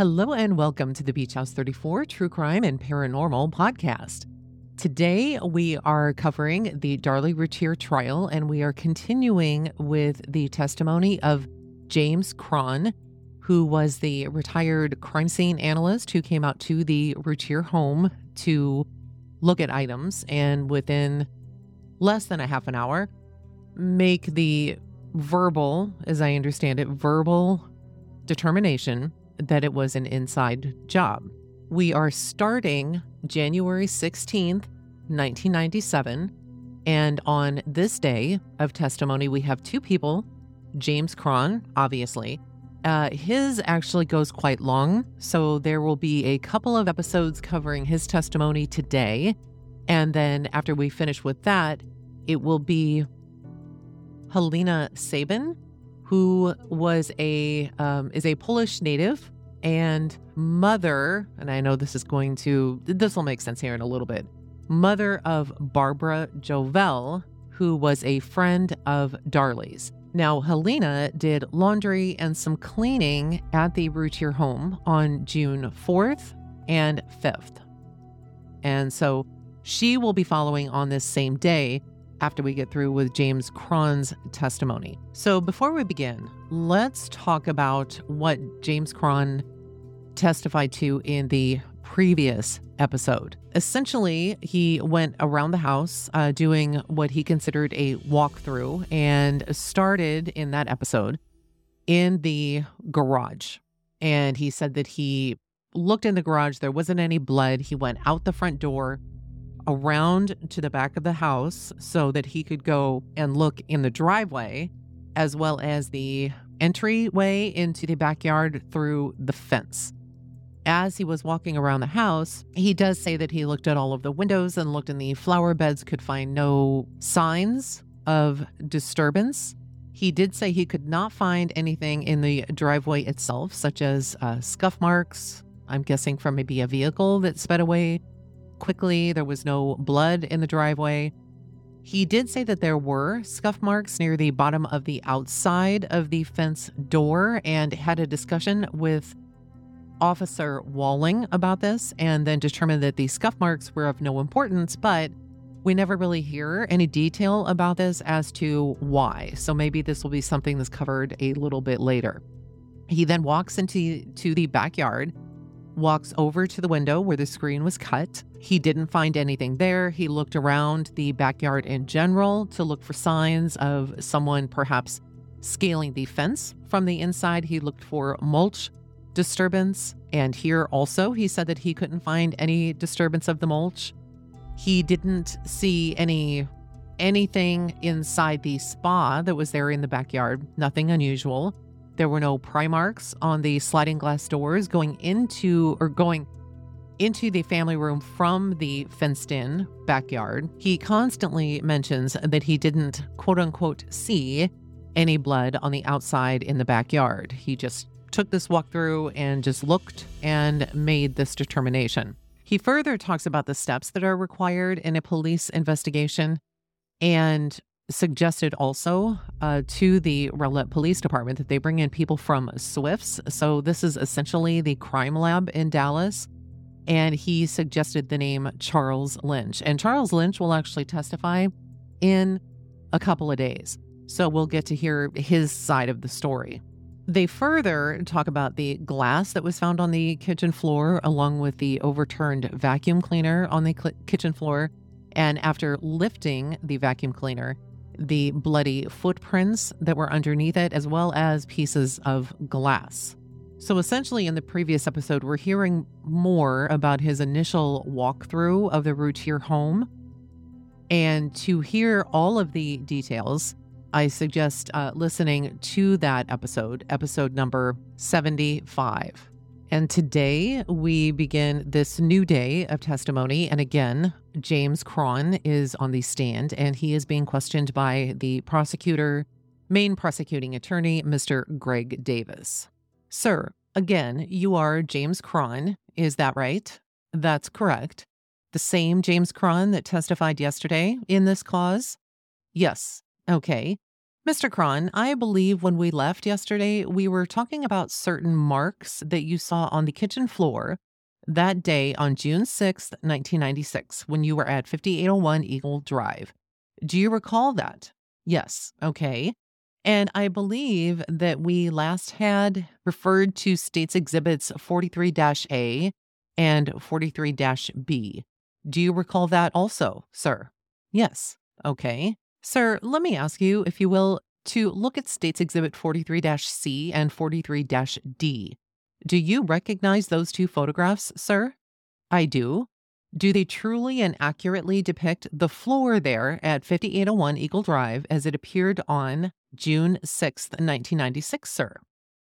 Hello and welcome to the Beach House 34 True Crime and Paranormal podcast. Today we are covering the Darlie Routier trial and we are continuing with the testimony of James Cron, who was the retired crime scene analyst who came out to the Routier home to look at items and within less than a half an hour make the verbal, as I understand it, verbal determination that it was an inside job. We are starting January 16th, 1997. And on this day of testimony, we have two people James Cron, obviously. Uh, his actually goes quite long. So there will be a couple of episodes covering his testimony today. And then after we finish with that, it will be Helena Sabin, who was a um, is a Polish native and mother, and I know this is going to, this will make sense here in a little bit, mother of Barbara Jovell, who was a friend of Darlie's. Now, Helena did laundry and some cleaning at the Routier home on June 4th and 5th. And so she will be following on this same day after we get through with James Cron's testimony. So before we begin, let's talk about what James Cron testified to in the previous episode. Essentially, he went around the house uh, doing what he considered a walkthrough and started in that episode in the garage. And he said that he looked in the garage, there wasn't any blood. He went out the front door, around to the back of the house so that he could go and look in the driveway as well as the entryway into the backyard through the fence. As he was walking around the house, he does say that he looked at all of the windows and looked in the flower beds, could find no signs of disturbance. He did say he could not find anything in the driveway itself, such as uh, scuff marks, I'm guessing from maybe a vehicle that sped away quickly. There was no blood in the driveway. He did say that there were scuff marks near the bottom of the outside of the fence door and had a discussion with Officer Walling about this and then determined that the scuff marks were of no importance, but we never really hear any detail about this as to why. So maybe this will be something that's covered a little bit later. He then walks into to the backyard walks over to the window where the screen was cut. He didn't find anything there. He looked around the backyard in general to look for signs of someone perhaps scaling the fence from the inside. He looked for mulch disturbance. And here also, he said that he couldn't find any disturbance of the mulch. He didn't see any anything inside the spa that was there in the backyard, nothing unusual. There were no pry marks on the sliding glass doors going into or going into the family room from the fenced in backyard. He constantly mentions that he didn't quote unquote see any blood on the outside in the backyard. He just took this walkthrough and just looked and made this determination. He further talks about the steps that are required in a police investigation and suggested also uh, to the Rowlett Police Department that they bring in people from SWIFS. So this is essentially the crime lab in Dallas. And he suggested the name Charles Lynch. And Charles Lynch will actually testify in a couple of days. So we'll get to hear his side of the story. They further talk about the glass that was found on the kitchen floor, along with the overturned vacuum cleaner on the cl- kitchen floor. And after lifting the vacuum cleaner, the bloody footprints that were underneath it, as well as pieces of glass. So, essentially, in the previous episode, we're hearing more about his initial walkthrough of the Routier home. And to hear all of the details, I suggest uh, listening to that episode, episode number 75. And today we begin this new day of testimony. And again, James Cron is on the stand and he is being questioned by the prosecutor, main prosecuting attorney, Mr. Greg Davis. Sir, again, you are James Cron. Is that right? That's correct. The same James Cron that testified yesterday in this cause? Yes. Okay. Mr. Cron, I believe when we left yesterday, we were talking about certain marks that you saw on the kitchen floor that day on June 6th, 1996, when you were at 5801 Eagle Drive. Do you recall that? Yes. Okay. And I believe that we last had referred to States Exhibits 43 A and 43 B. Do you recall that also, sir? Yes. Okay. Sir, let me ask you, if you will, to look at States Exhibit 43 C and 43 D. Do you recognize those two photographs, sir? I do. Do they truly and accurately depict the floor there at 5801 Eagle Drive as it appeared on June 6th, 1996, sir?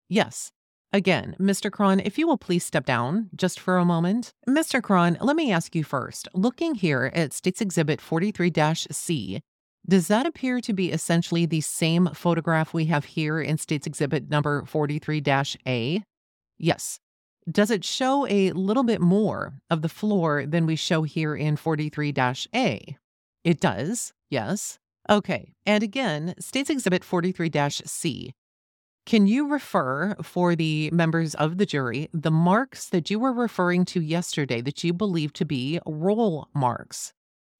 Yes. Again, Mr. Cron, if you will please step down just for a moment. Mr. Cron, let me ask you first. Looking here at States Exhibit 43 C, does that appear to be essentially the same photograph we have here in States Exhibit number 43 A? Yes. Does it show a little bit more of the floor than we show here in 43 A? It does, yes. Okay, and again, States Exhibit 43 C. Can you refer for the members of the jury the marks that you were referring to yesterday that you believe to be roll marks?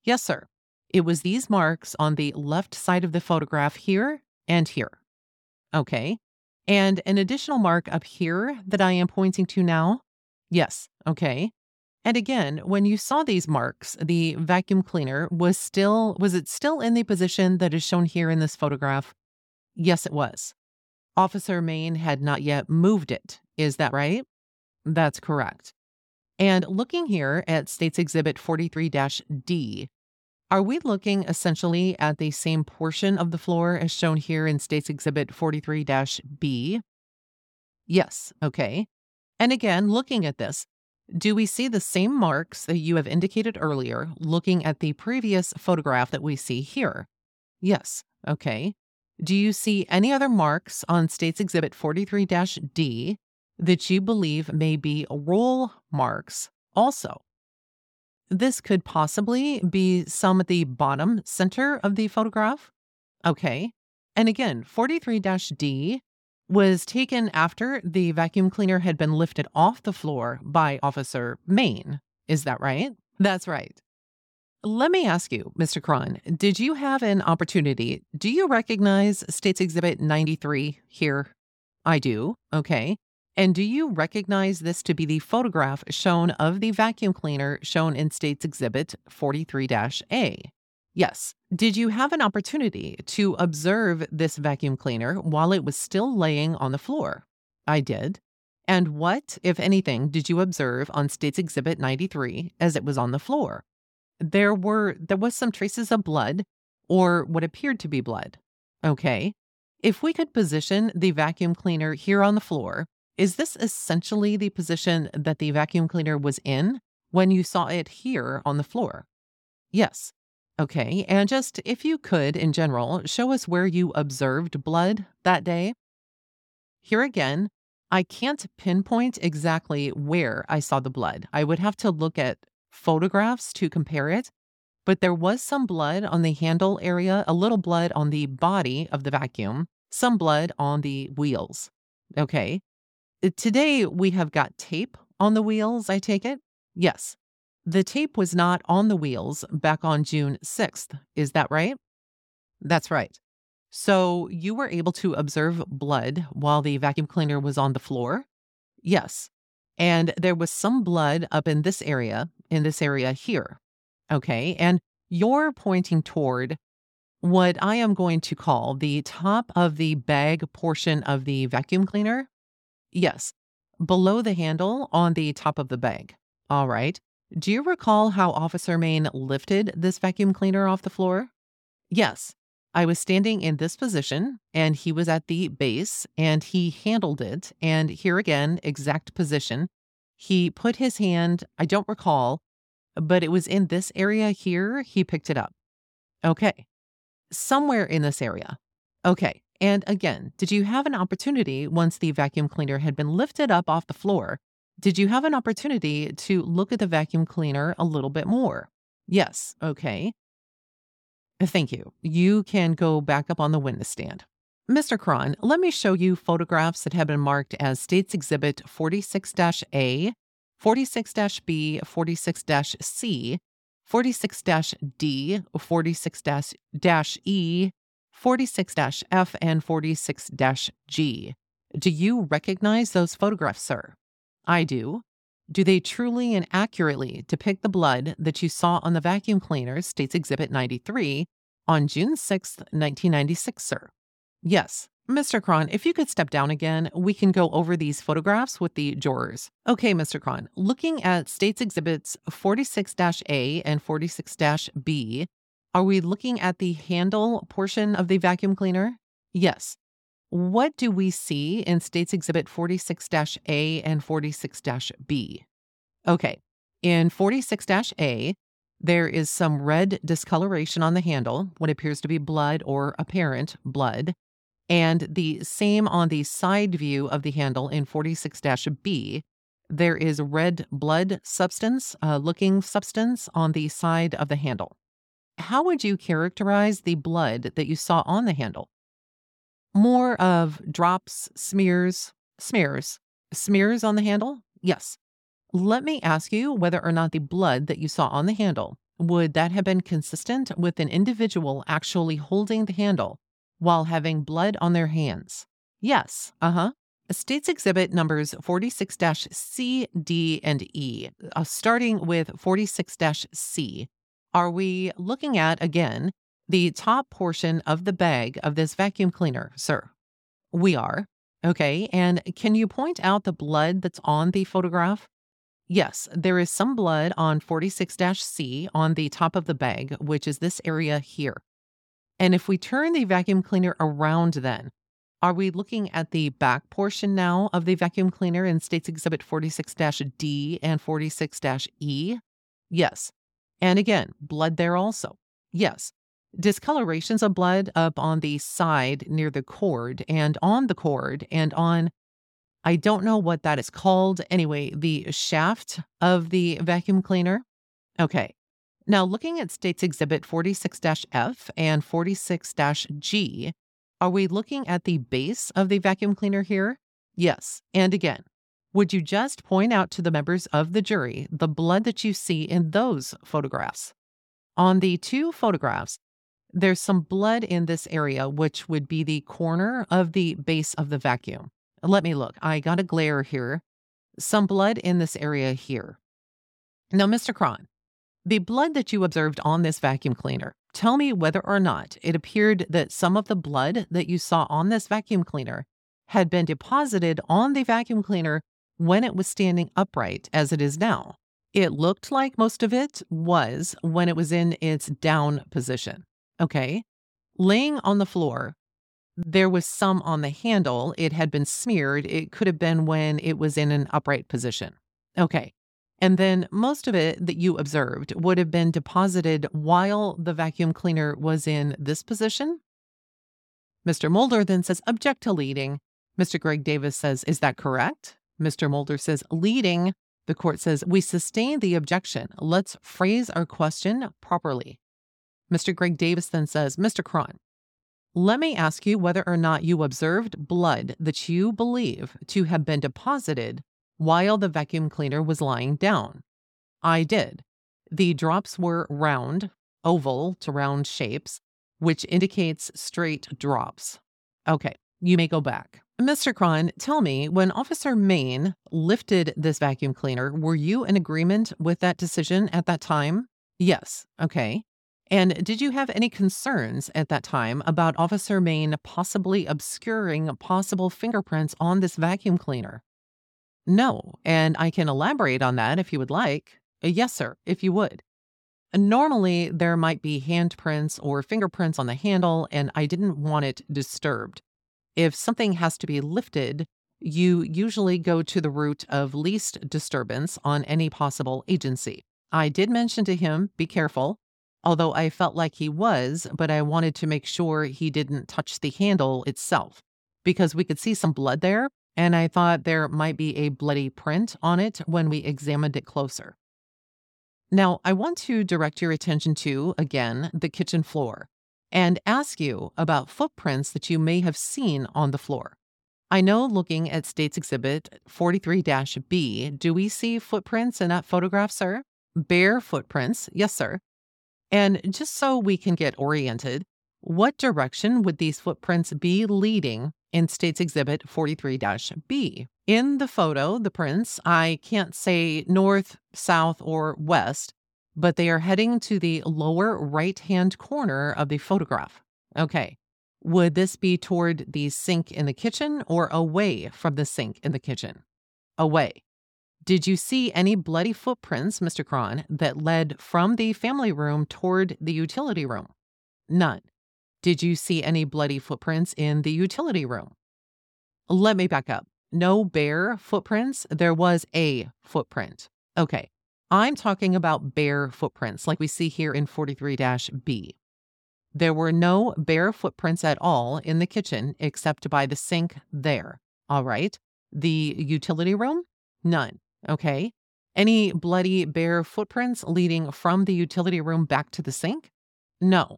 Yes, sir. It was these marks on the left side of the photograph here and here. Okay. And an additional mark up here that I am pointing to now? Yes. Okay. And again, when you saw these marks, the vacuum cleaner was still, was it still in the position that is shown here in this photograph? Yes, it was. Officer Main had not yet moved it. Is that right? That's correct. And looking here at States Exhibit 43 D, are we looking essentially at the same portion of the floor as shown here in States Exhibit 43 B? Yes, okay. And again, looking at this, do we see the same marks that you have indicated earlier looking at the previous photograph that we see here? Yes, okay. Do you see any other marks on States Exhibit 43 D that you believe may be roll marks also? This could possibly be some at the bottom center of the photograph. Okay. And again, 43 D was taken after the vacuum cleaner had been lifted off the floor by Officer Main. Is that right? That's right. Let me ask you, Mr. Cron, did you have an opportunity? Do you recognize States Exhibit 93 here? I do. Okay. And do you recognize this to be the photograph shown of the vacuum cleaner shown in States Exhibit 43 A? Yes. Did you have an opportunity to observe this vacuum cleaner while it was still laying on the floor? I did. And what, if anything, did you observe on States Exhibit 93 as it was on the floor? There were there was some traces of blood or what appeared to be blood. Okay. If we could position the vacuum cleaner here on the floor is this essentially the position that the vacuum cleaner was in when you saw it here on the floor? Yes. Okay. And just if you could, in general, show us where you observed blood that day. Here again, I can't pinpoint exactly where I saw the blood. I would have to look at photographs to compare it, but there was some blood on the handle area, a little blood on the body of the vacuum, some blood on the wheels. Okay. Uh, today we have got tape on the wheels, I take it? Yes. The tape was not on the wheels back on June 6th. Is that right? That's right. So you were able to observe blood while the vacuum cleaner was on the floor? Yes. And there was some blood up in this area, in this area here. Okay. And you're pointing toward what I am going to call the top of the bag portion of the vacuum cleaner. Yes, below the handle on the top of the bag. All right. Do you recall how Officer Main lifted this vacuum cleaner off the floor? Yes. I was standing in this position and he was at the base and he handled it. And here again, exact position. He put his hand, I don't recall, but it was in this area here. He picked it up. Okay. Somewhere in this area. Okay. And again, did you have an opportunity once the vacuum cleaner had been lifted up off the floor? Did you have an opportunity to look at the vacuum cleaner a little bit more? Yes. Okay. Thank you. You can go back up on the witness stand. Mr. Cron, let me show you photographs that have been marked as States Exhibit 46 A, 46 B, 46 C, 46 D, 46 E, 46 F, and 46 G. Do you recognize those photographs, sir? I do. Do they truly and accurately depict the blood that you saw on the vacuum cleaner, States Exhibit 93, on June 6, 1996, sir? Yes. Mr. Cron, if you could step down again, we can go over these photographs with the jurors. Okay, Mr. Cron, looking at States Exhibits 46 A and 46 B, are we looking at the handle portion of the vacuum cleaner? Yes. What do we see in States Exhibit 46 A and 46 B? Okay, in 46 A, there is some red discoloration on the handle, what appears to be blood or apparent blood, and the same on the side view of the handle in 46 B. There is red blood substance, uh, looking substance on the side of the handle. How would you characterize the blood that you saw on the handle? More of drops, smears, smears, smears on the handle? Yes. Let me ask you whether or not the blood that you saw on the handle would that have been consistent with an individual actually holding the handle while having blood on their hands? Yes. Uh huh. States exhibit numbers 46 C, D, and E, uh, starting with 46 C. Are we looking at, again, the top portion of the bag of this vacuum cleaner, sir. We are. Okay. And can you point out the blood that's on the photograph? Yes, there is some blood on 46 C on the top of the bag, which is this area here. And if we turn the vacuum cleaner around, then are we looking at the back portion now of the vacuum cleaner in States Exhibit 46 D and 46 E? Yes. And again, blood there also. Yes discolorations of blood up on the side near the cord and on the cord and on I don't know what that is called. Anyway, the shaft of the vacuum cleaner. Okay. Now, looking at States Exhibit 46 F and 46 G, are we looking at the base of the vacuum cleaner here? Yes. And again, would you just point out to the members of the jury the blood that you see in those photographs? On the two photographs, there's some blood in this area, which would be the corner of the base of the vacuum. Let me look. I got a glare here. Some blood in this area here. Now, Mr. Cron, the blood that you observed on this vacuum cleaner, tell me whether or not it appeared that some of the blood that you saw on this vacuum cleaner had been deposited on the vacuum cleaner when it was standing upright as it is now. It looked like most of it was when it was in its down position. Okay. Laying on the floor, there was some on the handle. It had been smeared. It could have been when it was in an upright position. Okay. And then most of it that you observed would have been deposited while the vacuum cleaner was in this position. Mr. Mulder then says, object to leading. Mr. Greg Davis says, is that correct? Mr. Mulder says, leading. The court says, we sustain the objection. Let's phrase our question properly. Mr. Greg Davis then says, Mr. Cron, let me ask you whether or not you observed blood that you believe to have been deposited while the vacuum cleaner was lying down. I did. The drops were round, oval to round shapes, which indicates straight drops. Okay, you may go back. Mr. Cron, tell me, when Officer Main lifted this vacuum cleaner, were you in agreement with that decision at that time? Yes. Okay. And did you have any concerns at that time about Officer Main possibly obscuring possible fingerprints on this vacuum cleaner? No, and I can elaborate on that if you would like. Yes, sir, if you would. Normally, there might be handprints or fingerprints on the handle, and I didn't want it disturbed. If something has to be lifted, you usually go to the route of least disturbance on any possible agency. I did mention to him, be careful, although I felt like he was, but I wanted to make sure he didn't touch the handle itself because we could see some blood there, and I thought there might be a bloody print on it when we examined it closer. Now, I want to direct your attention to, again, the kitchen floor and ask you about footprints that you may have seen on the floor. I know looking at States Exhibit 43 B, do we see footprints in that photograph, sir? Bare footprints, yes, sir. And just so we can get oriented, what direction would these footprints be leading in States Exhibit 43 B? In the photo, the prints, I can't say north, south, or west, but they are heading to the lower right hand corner of the photograph. Okay. Would this be toward the sink in the kitchen or away from the sink in the kitchen? Away. Did you see any bloody footprints, Mr. Cron, that led from the family room toward the utility room? None. Did you see any bloody footprints in the utility room? Let me back up. No bare footprints. There was a footprint. Okay. I'm talking about bare footprints like we see here in 43 B. There were no bare footprints at all in the kitchen except by the sink there. All right. The utility room? None. Okay. Any bloody bare footprints leading from the utility room back to the sink? No.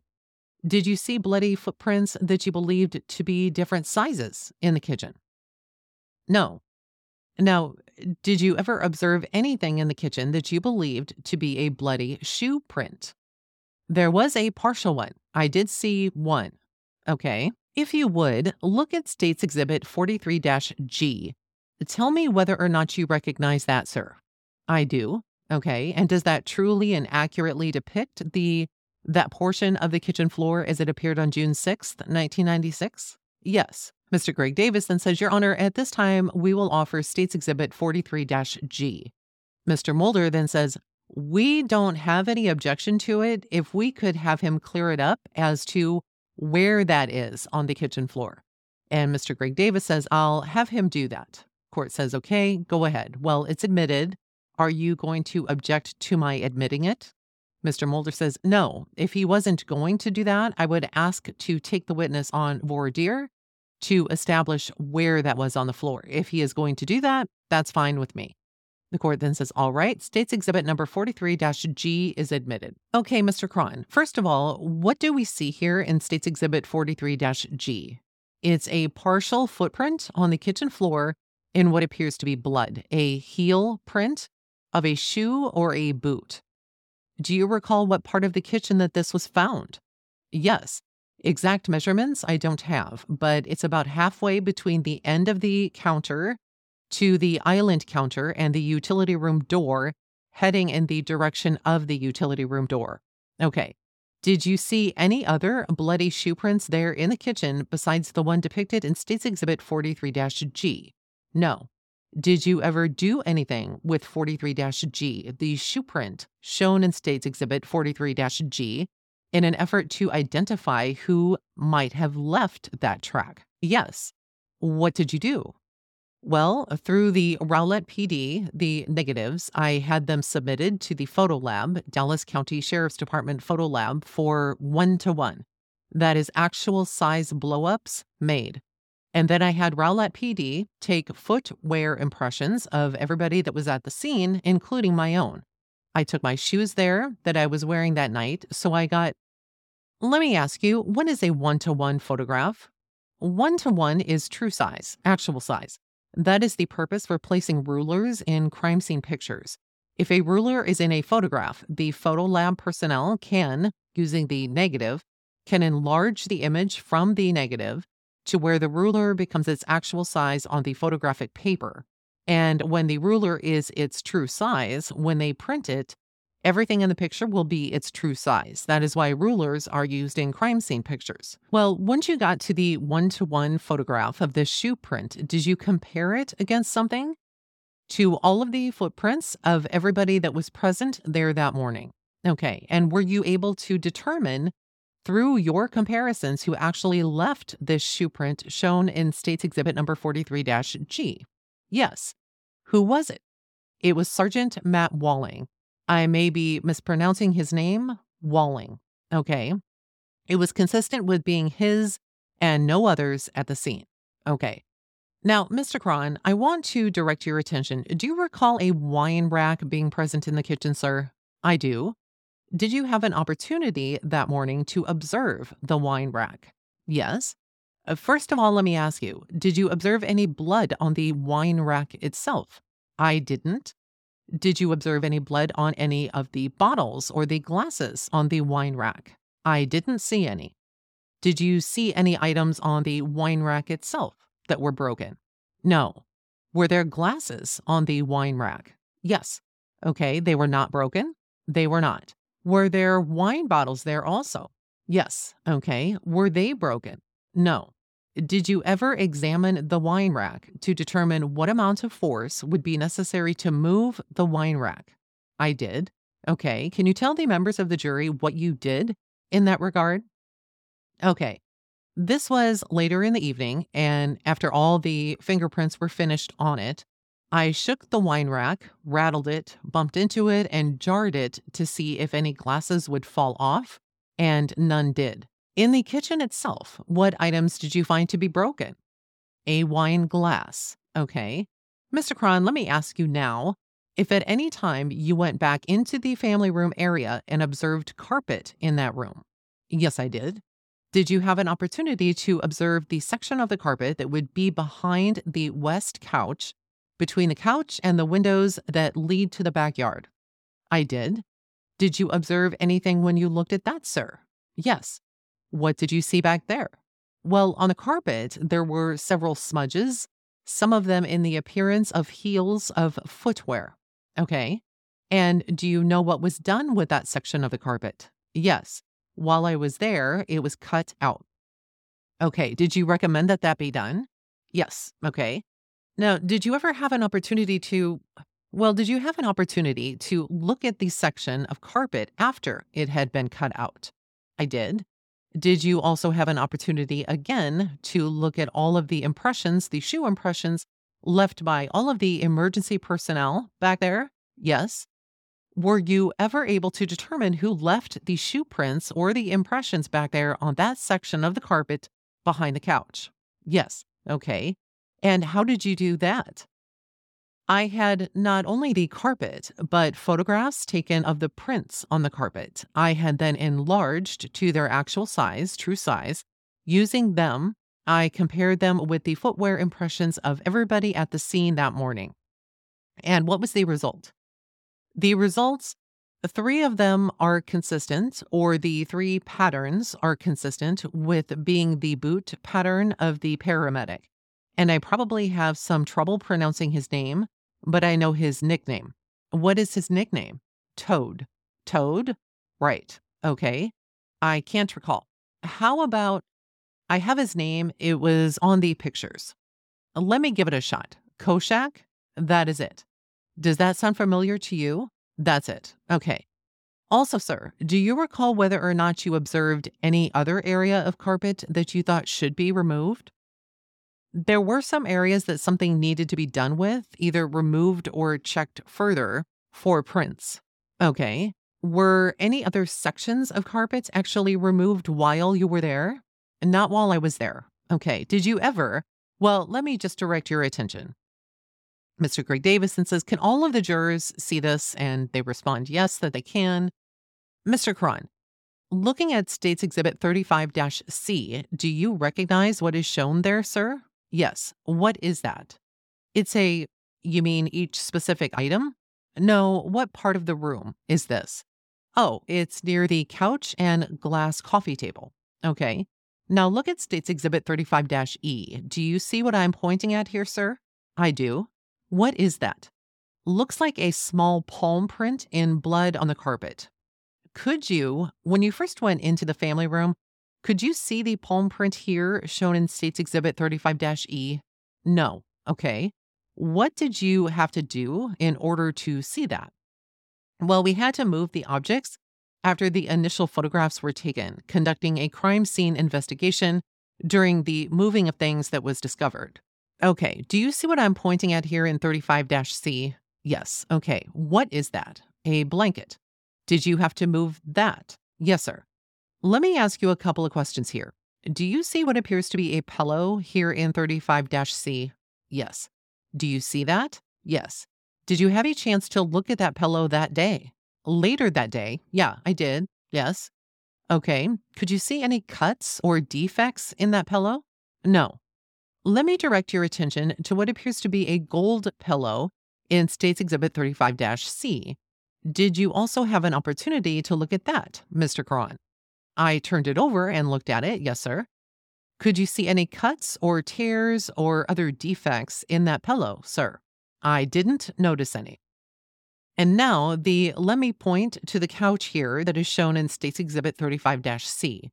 Did you see bloody footprints that you believed to be different sizes in the kitchen? No. Now, did you ever observe anything in the kitchen that you believed to be a bloody shoe print? There was a partial one. I did see one. Okay. If you would, look at States Exhibit 43 G. Tell me whether or not you recognize that, sir. I do. Okay. And does that truly and accurately depict the that portion of the kitchen floor as it appeared on June 6th, 1996? Yes. Mr. Greg Davis then says, Your Honor, at this time, we will offer States Exhibit 43 G. Mr. Mulder then says, We don't have any objection to it if we could have him clear it up as to where that is on the kitchen floor. And Mr. Greg Davis says, I'll have him do that. Court says, Okay, go ahead. Well, it's admitted. Are you going to object to my admitting it? Mr. Mulder says, No. If he wasn't going to do that, I would ask to take the witness on voir dire to establish where that was on the floor. If he is going to do that, that's fine with me. The court then says, All right, States Exhibit number 43 G is admitted. Okay, Mr. Cron, first of all, what do we see here in States Exhibit 43 G? It's a partial footprint on the kitchen floor in what appears to be blood, a heel print of a shoe or a boot. Do you recall what part of the kitchen that this was found? Yes, Exact measurements I don't have, but it's about halfway between the end of the counter to the island counter and the utility room door, heading in the direction of the utility room door. Okay. Did you see any other bloody shoe prints there in the kitchen besides the one depicted in States Exhibit 43 G? No. Did you ever do anything with 43 G, the shoe print shown in States Exhibit 43 G, in an effort to identify who might have left that track. Yes. What did you do? Well, through the Rowlett PD, the negatives, I had them submitted to the photo lab, Dallas County Sheriff's Department photo lab, for one to one. That is actual size blowups made. And then I had Rowlett PD take footwear impressions of everybody that was at the scene, including my own. I took my shoes there that I was wearing that night, so I got let me ask you, what is a one to one photograph? One to one is true size, actual size. That is the purpose for placing rulers in crime scene pictures. If a ruler is in a photograph, the photo lab personnel can, using the negative, can enlarge the image from the negative to where the ruler becomes its actual size on the photographic paper. And when the ruler is its true size, when they print it, Everything in the picture will be its true size. That is why rulers are used in crime scene pictures. Well, once you got to the one to one photograph of this shoe print, did you compare it against something? To all of the footprints of everybody that was present there that morning. Okay. And were you able to determine through your comparisons who actually left this shoe print shown in States Exhibit number 43 G? Yes. Who was it? It was Sergeant Matt Walling. I may be mispronouncing his name, Walling. Okay. It was consistent with being his and no others at the scene. Okay. Now, Mr. Cron, I want to direct your attention. Do you recall a wine rack being present in the kitchen, sir? I do. Did you have an opportunity that morning to observe the wine rack? Yes. Uh, First of all, let me ask you Did you observe any blood on the wine rack itself? I didn't. Did you observe any blood on any of the bottles or the glasses on the wine rack? I didn't see any. Did you see any items on the wine rack itself that were broken? No. Were there glasses on the wine rack? Yes. Okay, they were not broken? They were not. Were there wine bottles there also? Yes. Okay. Were they broken? No. Did you ever examine the wine rack to determine what amount of force would be necessary to move the wine rack? I did. Okay. Can you tell the members of the jury what you did in that regard? Okay. This was later in the evening, and after all the fingerprints were finished on it, I shook the wine rack, rattled it, bumped into it, and jarred it to see if any glasses would fall off, and none did. In the kitchen itself, what items did you find to be broken? A wine glass. Okay. Mr. Cron, let me ask you now if at any time you went back into the family room area and observed carpet in that room. Yes, I did. Did you have an opportunity to observe the section of the carpet that would be behind the west couch, between the couch and the windows that lead to the backyard? I did. Did you observe anything when you looked at that, sir? Yes. What did you see back there? Well, on the carpet, there were several smudges, some of them in the appearance of heels of footwear. Okay. And do you know what was done with that section of the carpet? Yes. While I was there, it was cut out. Okay. Did you recommend that that be done? Yes. Okay. Now, did you ever have an opportunity to, well, did you have an opportunity to look at the section of carpet after it had been cut out? I did. Did you also have an opportunity again to look at all of the impressions, the shoe impressions left by all of the emergency personnel back there? Yes. Were you ever able to determine who left the shoe prints or the impressions back there on that section of the carpet behind the couch? Yes. Okay. And how did you do that? I had not only the carpet, but photographs taken of the prints on the carpet. I had then enlarged to their actual size, true size. Using them, I compared them with the footwear impressions of everybody at the scene that morning. And what was the result? The results three of them are consistent, or the three patterns are consistent with being the boot pattern of the paramedic. And I probably have some trouble pronouncing his name, but I know his nickname. What is his nickname? Toad. Toad? Right. Okay. I can't recall. How about I have his name? It was on the pictures. Let me give it a shot. Koschak? That is it. Does that sound familiar to you? That's it. Okay. Also, sir, do you recall whether or not you observed any other area of carpet that you thought should be removed? There were some areas that something needed to be done with, either removed or checked further for prints. Okay. Were any other sections of carpet actually removed while you were there? Not while I was there. Okay. Did you ever? Well, let me just direct your attention. Mr. Greg Davison says, Can all of the jurors see this? And they respond, Yes, that they can. Mr. Cron, looking at States Exhibit 35 C, do you recognize what is shown there, sir? Yes. What is that? It's a, you mean each specific item? No, what part of the room is this? Oh, it's near the couch and glass coffee table. Okay. Now look at States Exhibit 35 E. Do you see what I'm pointing at here, sir? I do. What is that? Looks like a small palm print in blood on the carpet. Could you, when you first went into the family room, could you see the palm print here shown in States Exhibit 35 E? No. Okay. What did you have to do in order to see that? Well, we had to move the objects after the initial photographs were taken, conducting a crime scene investigation during the moving of things that was discovered. Okay, do you see what I'm pointing at here in 35 C? Yes. Okay, what is that? A blanket. Did you have to move that? Yes, sir. Let me ask you a couple of questions here. Do you see what appears to be a pillow here in 35 C? Yes. Do you see that? Yes. Did you have a chance to look at that pillow that day? Later that day, yeah, I did. Yes. Okay. Could you see any cuts or defects in that pillow? No. Let me direct your attention to what appears to be a gold pillow in States Exhibit 35 C. Did you also have an opportunity to look at that, Mr. Cron? I turned it over and looked at it, yes, sir. Could you see any cuts or tears or other defects in that pillow, sir? I didn't notice any. And now the let me point to the couch here that is shown in States Exhibit 35 C.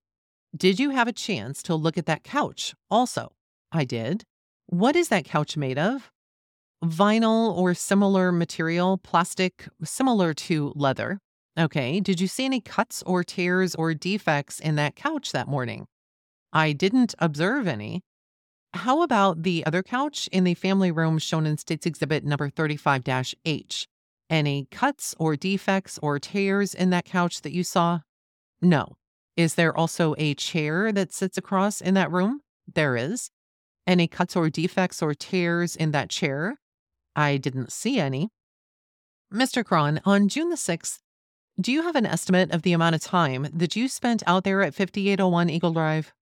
Did you have a chance to look at that couch also? I did. What is that couch made of? Vinyl or similar material, plastic similar to leather. Okay. Did you see any cuts or tears or defects in that couch that morning? I didn't observe any. How about the other couch in the family room shown in States Exhibit number 35 H? Any cuts or defects or tears in that couch that you saw? No. Is there also a chair that sits across in that room? There is. Any cuts or defects or tears in that chair? I didn't see any. Mr. Cron, on June the 6th, do you have an estimate of the amount of time that you spent out there at 5801 Eagle Drive?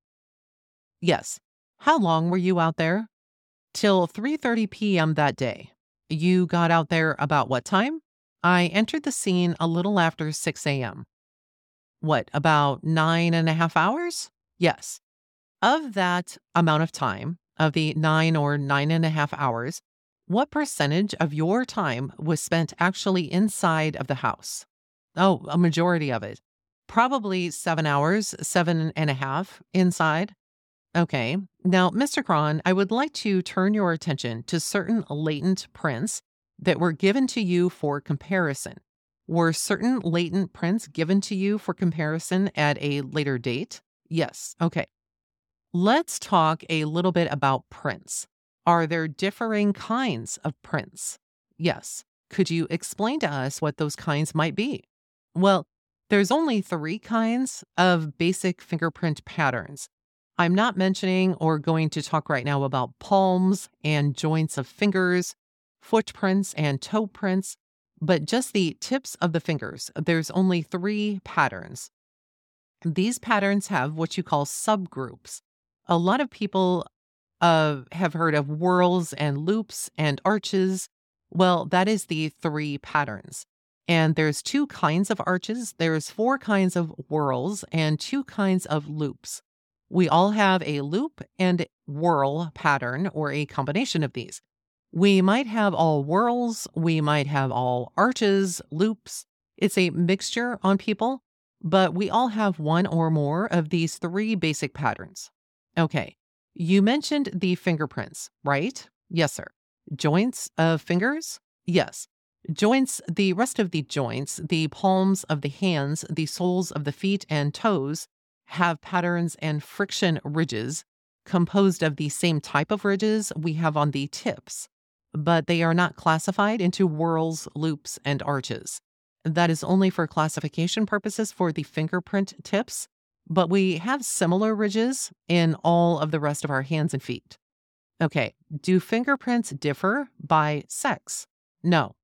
Yes. How long were you out there? Till 3:30 p.m. that day. You got out there about what time? I entered the scene a little after 6 a.m. What, about nine and a half hours? Yes. Of that amount of time, of the nine or nine and a half hours, what percentage of your time was spent actually inside of the house? Oh, a majority of it. Probably seven hours, seven and a half inside. Okay. Now, Mr. Cron, I would like to turn your attention to certain latent prints that were given to you for comparison. Were certain latent prints given to you for comparison at a later date? Yes. Okay. Let's talk a little bit about prints. Are there differing kinds of prints? Yes. Could you explain to us what those kinds might be? Well, there's only three kinds of basic fingerprint patterns. I'm not mentioning or going to talk right now about palms and joints of fingers, footprints and toe prints, but just the tips of the fingers. There's only three patterns. These patterns have what you call subgroups a lot of people uh, have heard of whorls and loops and arches. Well, that is the three patterns. And there's two kinds of arches. There's four kinds of whorls and two kinds of loops. We all have a loop and whorl pattern or a combination of these. We might have all whorls, we might have all arches, loops. It's a mixture on people, but we all have one or more of these three basic patterns. Okay. You mentioned the fingerprints, right? Yes, sir. Joints of fingers? Yes. Joints, the rest of the joints, the palms of the hands, the soles of the feet and toes have patterns and friction ridges composed of the same type of ridges we have on the tips, but they are not classified into whorls, loops, and arches. That is only for classification purposes for the fingerprint tips but we have similar ridges in all of the rest of our hands and feet. Okay, do fingerprints differ by sex? No.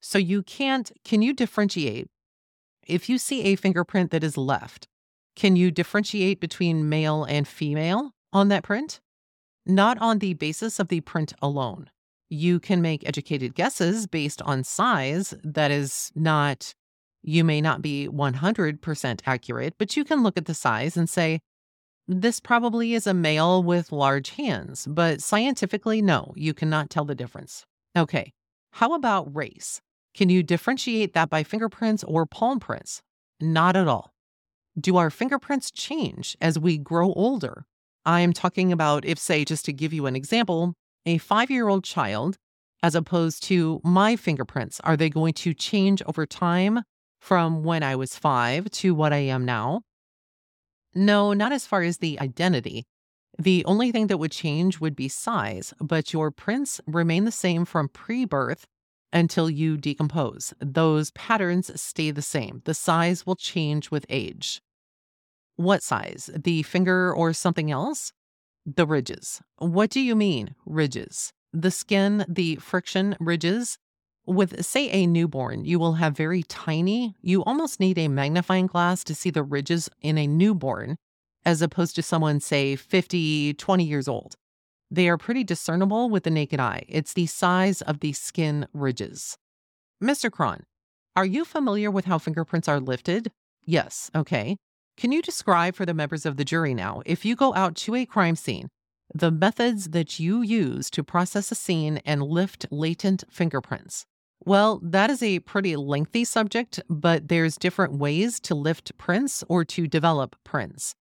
So you can't, can you differentiate? If you see a fingerprint that is left, can you differentiate between male and female on that print? Not on the basis of the print alone. You can make educated guesses based on size that is not you may not be 100% accurate, but you can look at the size and say, this probably is a male with large hands, but scientifically, no, you cannot tell the difference. Okay, how about race? Can you differentiate that by fingerprints or palm prints? Not at all. Do our fingerprints change as we grow older? I am talking about if, say, just to give you an example, a five year old child, as opposed to my fingerprints, are they going to change over time from when I was five to what I am now? No, not as far as the identity. The only thing that would change would be size, but your prints remain the same from pre birth until you decompose. Those patterns stay the same. The size will change with age. What size? The finger or something else? The ridges. What do you mean, ridges? The skin, the friction ridges? With, say, a newborn, you will have very tiny, you almost need a magnifying glass to see the ridges in a newborn, as opposed to someone, say, 50, 20 years old. They are pretty discernible with the naked eye. It's the size of the skin ridges. Mr. Cron, are you familiar with how fingerprints are lifted? Yes, okay. Can you describe for the members of the jury now, if you go out to a crime scene, the methods that you use to process a scene and lift latent fingerprints? Well, that is a pretty lengthy subject, but there's different ways to lift prints or to develop prints.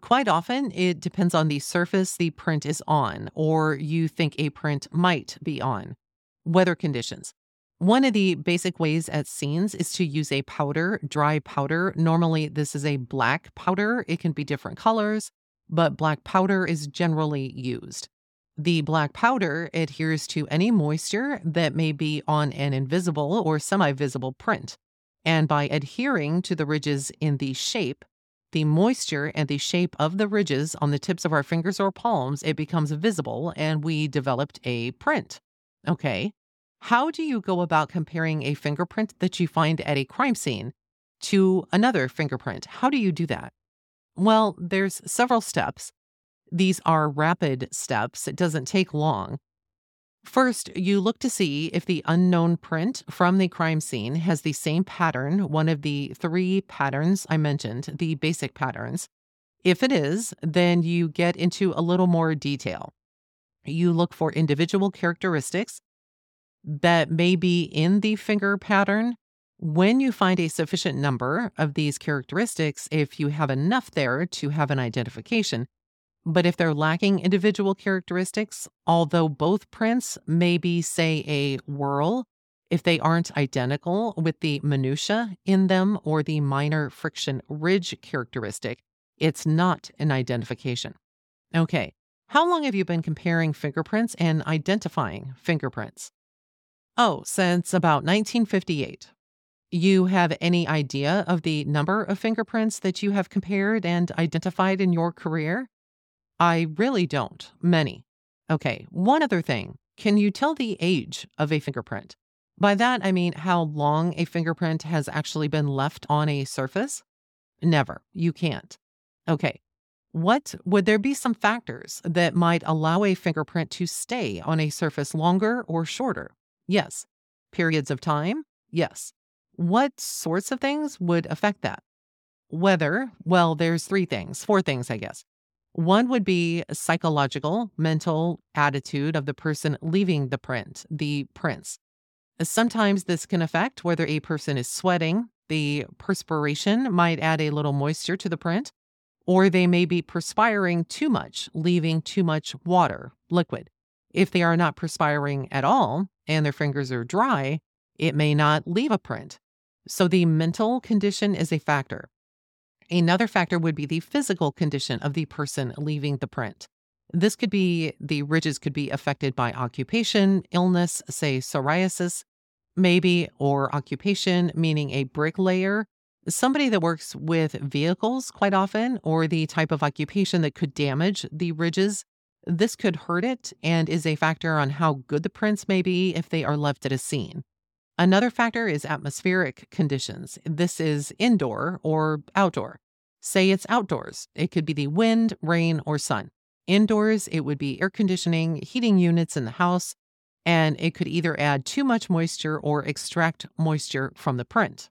Quite often, it depends on the surface the print is on, or you think a print might be on. Weather conditions. One of the basic ways at scenes is to use a powder, dry powder. Normally, this is a black powder. It can be different colors, but black powder is generally used. The black powder adheres to any moisture that may be on an invisible or semi visible print. And by adhering to the ridges in the shape, the moisture and the shape of the ridges on the tips of our fingers or palms, it becomes visible and we developed a print. Okay. How do you go about comparing a fingerprint that you find at a crime scene to another fingerprint? How do you do that? Well, there's several steps. These are rapid steps. It doesn't take long. First, you look to see if the unknown print from the crime scene has the same pattern, one of the three patterns I mentioned, the basic patterns. If it is, then you get into a little more detail. You look for individual characteristics that may be in the finger pattern. When you find a sufficient number of these characteristics, if you have enough there to have an identification, but if they're lacking individual characteristics, although both prints may be, say, a whorl, if they aren't identical with the minutia in them or the minor friction ridge characteristic, it's not an identification. Okay, how long have you been comparing fingerprints and identifying fingerprints? Oh, since about 1958. You have any idea of the number of fingerprints that you have compared and identified in your career? I really don't. Many. Okay, one other thing. Can you tell the age of a fingerprint? By that, I mean how long a fingerprint has actually been left on a surface? Never. You can't. Okay. What would there be some factors that might allow a fingerprint to stay on a surface longer or shorter? Yes. Periods of time? Yes. What sorts of things would affect that? Weather, well, there's three things, four things, I guess. One would be psychological, mental attitude of the person leaving the print, the prints. Uh, sometimes this can affect whether a person is sweating. The perspiration might add a little moisture to the print, or they may be perspiring too much, leaving too much water, liquid. If they are not perspiring at all and their fingers are dry, it may not leave a print. So the mental condition is a factor. Another factor would be the physical condition of the person leaving the print. This could be the ridges could be affected by occupation, illness, say psoriasis, maybe, or occupation, meaning a bricklayer, somebody that works with vehicles quite often, or the type of occupation that could damage the ridges this could hurt it and is a factor on how good the prints may be if they are left at a scene. Another factor is atmospheric conditions. This is indoor or outdoor. Say it's outdoors, it could be the wind, rain, or sun. Indoors, it would be air conditioning, heating units in the house, and it could either add too much moisture or extract moisture from the print.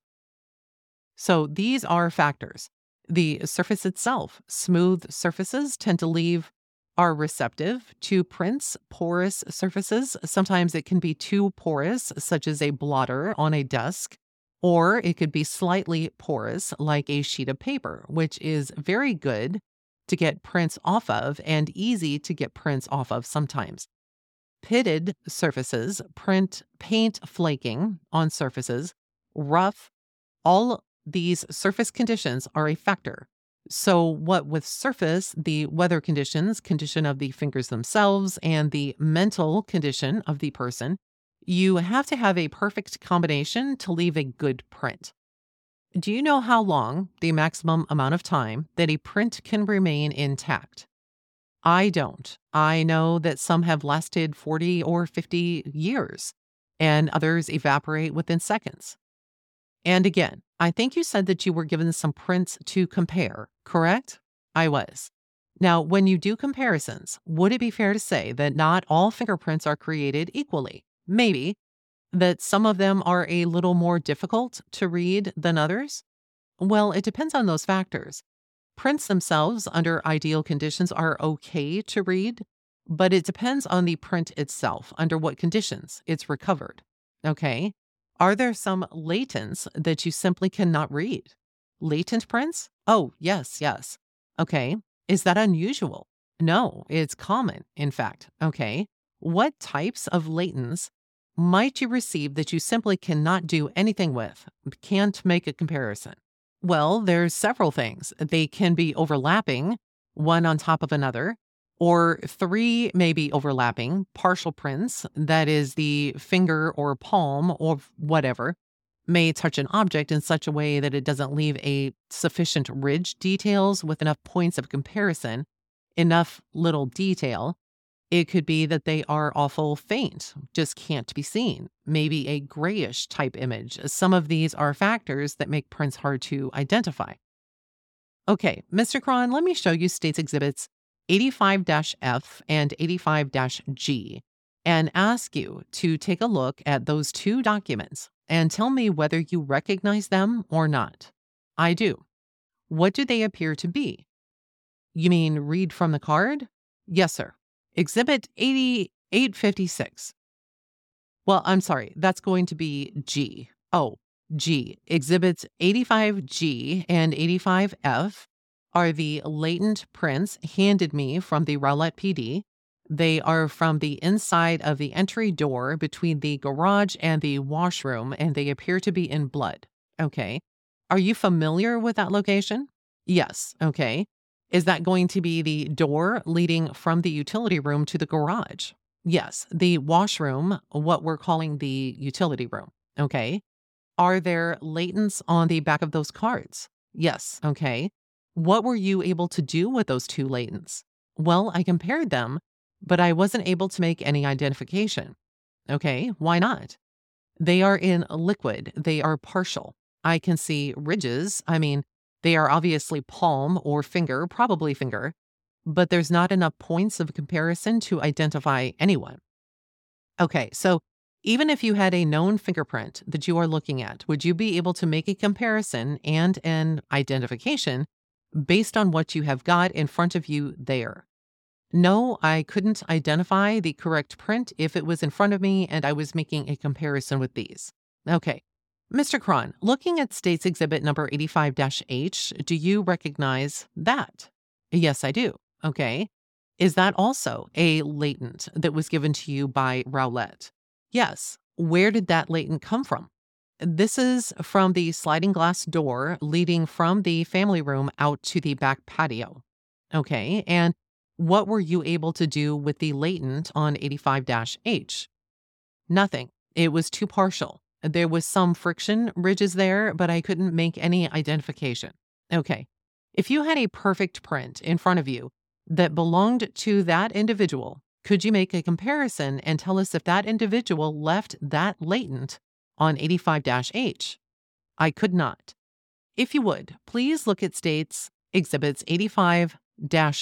So these are factors. The surface itself, smooth surfaces tend to leave are receptive to prints, porous surfaces. Sometimes it can be too porous, such as a blotter on a desk, or it could be slightly porous, like a sheet of paper, which is very good to get prints off of and easy to get prints off of sometimes. Pitted surfaces, print paint flaking on surfaces, rough, all these surface conditions are a factor so, what with surface, the weather conditions, condition of the fingers themselves, and the mental condition of the person, you have to have a perfect combination to leave a good print. Do you know how long, the maximum amount of time, that a print can remain intact? I don't. I know that some have lasted 40 or 50 years. and others evaporate within seconds. And again, I think you said that you were given some prints to compare, correct? I was. Now, when you do comparisons, would it be fair to say that not all fingerprints are created equally? Maybe. That some of them are a little more difficult to read than others? Well, it depends on those factors. Prints themselves, under ideal conditions, are okay to read, but it depends on the print itself, under what conditions it's recovered. Okay. Are there some latents that you simply cannot read? Latent prints? Oh, yes, yes. Okay. Is that unusual? No, it's common, in fact. Okay. What types of latents might you receive that you simply cannot do anything with, can't make a comparison? Well, there's several things. They can be overlapping, one on top of another, or three maybe overlapping, partial prints, that is, the finger or palm or whatever, may touch an object in such a way that it doesn't leave a sufficient ridge details with enough points of comparison, enough little detail. It could be that they are awful faint, just can't be seen, maybe a grayish type image. Some of these are factors that make prints hard to identify. Okay, Mr. Cron, let me show you states exhibits 85 F and 85 G and ask you to take a look at those two documents and tell me whether you recognize them or not. I do. What do they appear to be? You mean read from the card? Yes, sir. Exhibit 8856. Well, I'm sorry, that's going to be G. Oh, G. Exhibits 85G and 85F are the latent prints handed me from the Rowlett PD they are from the inside of the entry door between the garage and the washroom, and they appear to be in blood. Okay. Are you familiar with that location? Yes. Okay. Is that going to be the door leading from the utility room to the garage? Yes. The washroom, what we're calling the utility room. Okay. Are there latents on the back of those cards? Yes. Okay. What were you able to do with those two latents? Well, I compared them but I wasn't able to make any identification. Okay, why not? They are in liquid, they are partial. I can see ridges. I mean, they are obviously palm or finger, probably finger, but there's not enough points of comparison to identify anyone. Okay, so even if you had a known fingerprint that you are looking at, would you be able to make a comparison and an identification based on what you have got in front of you there? No, I couldn't identify the correct print if it was in front of me and I was making a comparison with these. Okay. Mr. Cron, looking at States Exhibit number 85 H, do you recognize that? Yes, I do. Okay. Is that also a latent that was given to you by Rowlett? Yes. Where did that latent come from? This is from the sliding glass door leading from the family room out to the back patio. Okay. And what were you able to do with the latent on 85 H? Nothing. It was too partial. There was some friction ridges there, but I couldn't make any identification. Okay. If you had a perfect print in front of you that belonged to that individual, could you make a comparison and tell us if that individual left that latent on 85 H? I could not. If you would, please look at states exhibits 85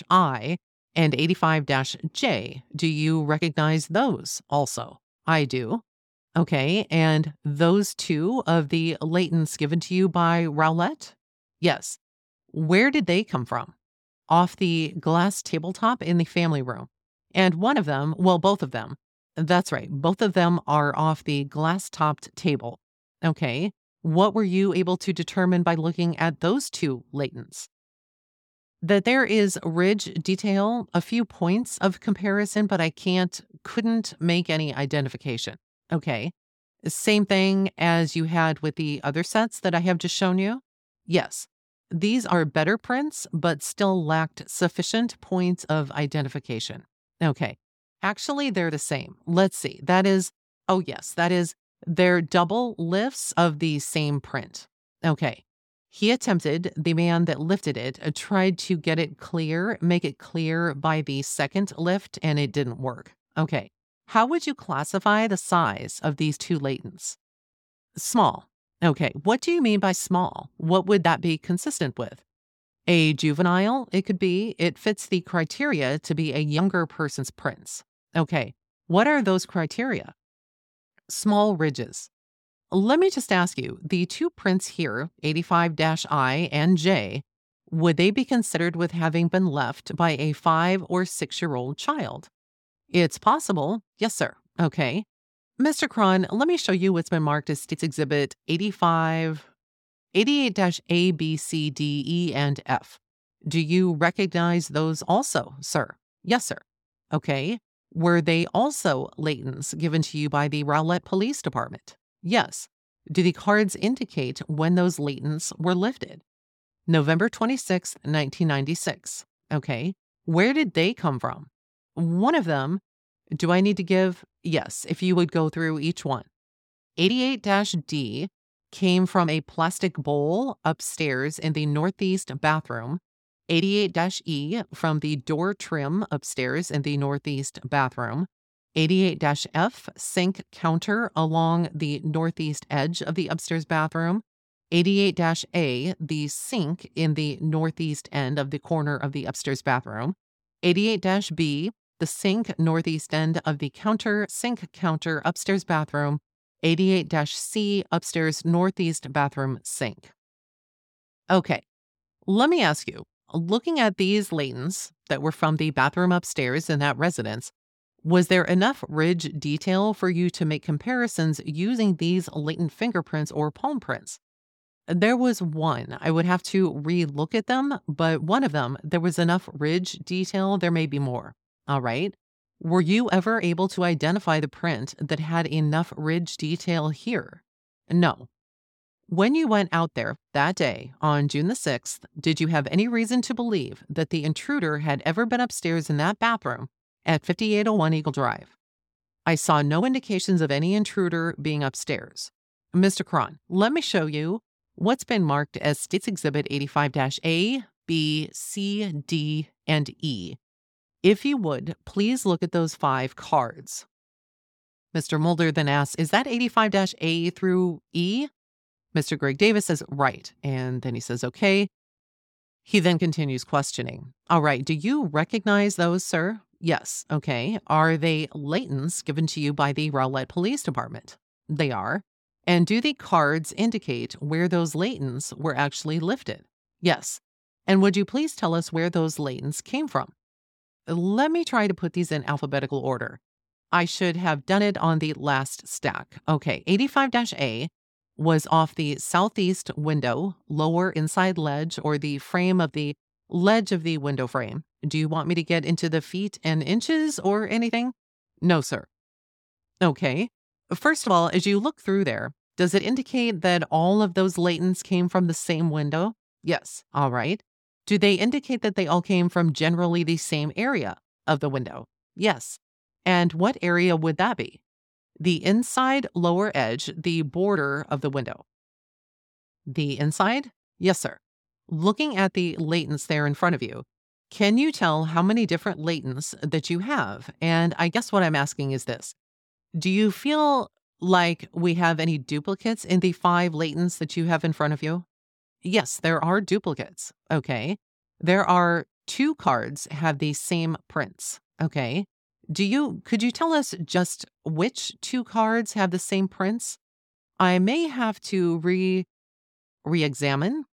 I and 85 J. Do you recognize those also? I do. Okay, and those two of the latents given to you by Rowlett? Yes. Where did they come from? Off the glass tabletop in the family room. And one of them, well, both of them, that's right, both of them are off the glass topped table. Okay, what were you able to determine by looking at those two latents? that there is ridge detail, a few points of comparison, but I can't, couldn't make any identification. Okay. Same thing as you had with the other sets that I have just shown you. Yes, these are better prints, but still lacked sufficient points of identification. Okay. Actually, they're the same. Let's see. That is, oh, yes, that is, they're double lifts of the same print. Okay. He attempted, the man that lifted it uh, tried to get it clear, make it clear by the second lift, and it didn't work. Okay. How would you classify the size of these two latents? Small. Okay, what do you mean by small? What would that be consistent with? A juvenile, it could be, it fits the criteria to be a younger person's prints. Okay, what are those criteria? Small ridges. Let me just ask you the two prints here, 85 I and J, would they be considered with having been left by a five or six year old child? It's possible. Yes, sir. Okay. Mr. Cron, let me show you what's been marked as States Exhibit 85, 88 A, B, C, D, E, and F. Do you recognize those also, sir? Yes, sir. Okay. Were they also latents given to you by the Rowlett Police Department? Yes. Do the cards indicate when those latents were lifted? November 26, 1996. Okay. Where did they come from? One of them do I need to give? Yes, if you would go through each one. 88 D came from a plastic bowl upstairs in the northeast bathroom. 88 E from the door trim upstairs in the northeast bathroom. 88 F sink counter along the northeast edge of the upstairs bathroom. 88 A, the sink in the northeast end of the corner of the upstairs bathroom. 88 B, the sink northeast end of the counter, sink counter, upstairs bathroom, 88 C, upstairs northeast bathroom sink. Okay, let me ask you looking at these latents that were from the bathroom upstairs in that residence, was there enough ridge detail for you to make comparisons using these latent fingerprints or palm prints? There was one. I would have to re look at them, but one of them, there was enough ridge detail. There may be more. All right. Were you ever able to identify the print that had enough ridge detail here? No. When you went out there that day on June the 6th, did you have any reason to believe that the intruder had ever been upstairs in that bathroom at 5801 Eagle Drive? I saw no indications of any intruder being upstairs. Mr. Cron, let me show you what's been marked as States Exhibit 85 A, B, C, D, and E if you would, please look at those five cards. Mr. Mulder then asks, Is that 85 A through E? Mr. Greg Davis says, Right. And then he says, Okay. He then continues questioning. All right. Do you recognize those, sir? Yes. Okay. Are they latents given to you by the Rowlett Police Department? They are. And do the cards indicate where those latents were actually lifted? Yes. And would you please tell us where those latents came from? Let me try to put these in alphabetical order. I should have done it on the last stack. Okay, 85 A was off the southeast window, lower inside ledge, or the frame of the ledge of the window frame. Do you want me to get into the feet and inches or anything? No, sir. Okay. First of all, as you look through there, does it indicate that all of those latents came from the same window? Yes. All right. Do they indicate that they all came from generally the same area of the window? Yes. And what area would that be? The inside lower edge, the border of the window. The inside? Yes, sir. Looking at the latents there in front of you, can you tell how many different latents that you have? And I guess what I'm asking is this Do you feel like we have any duplicates in the five latents that you have in front of you? Yes, there are duplicates. Okay. There are two cards have the same prints. Okay. Do you could you tell us just which two cards have the same prints? I may have to re re-examine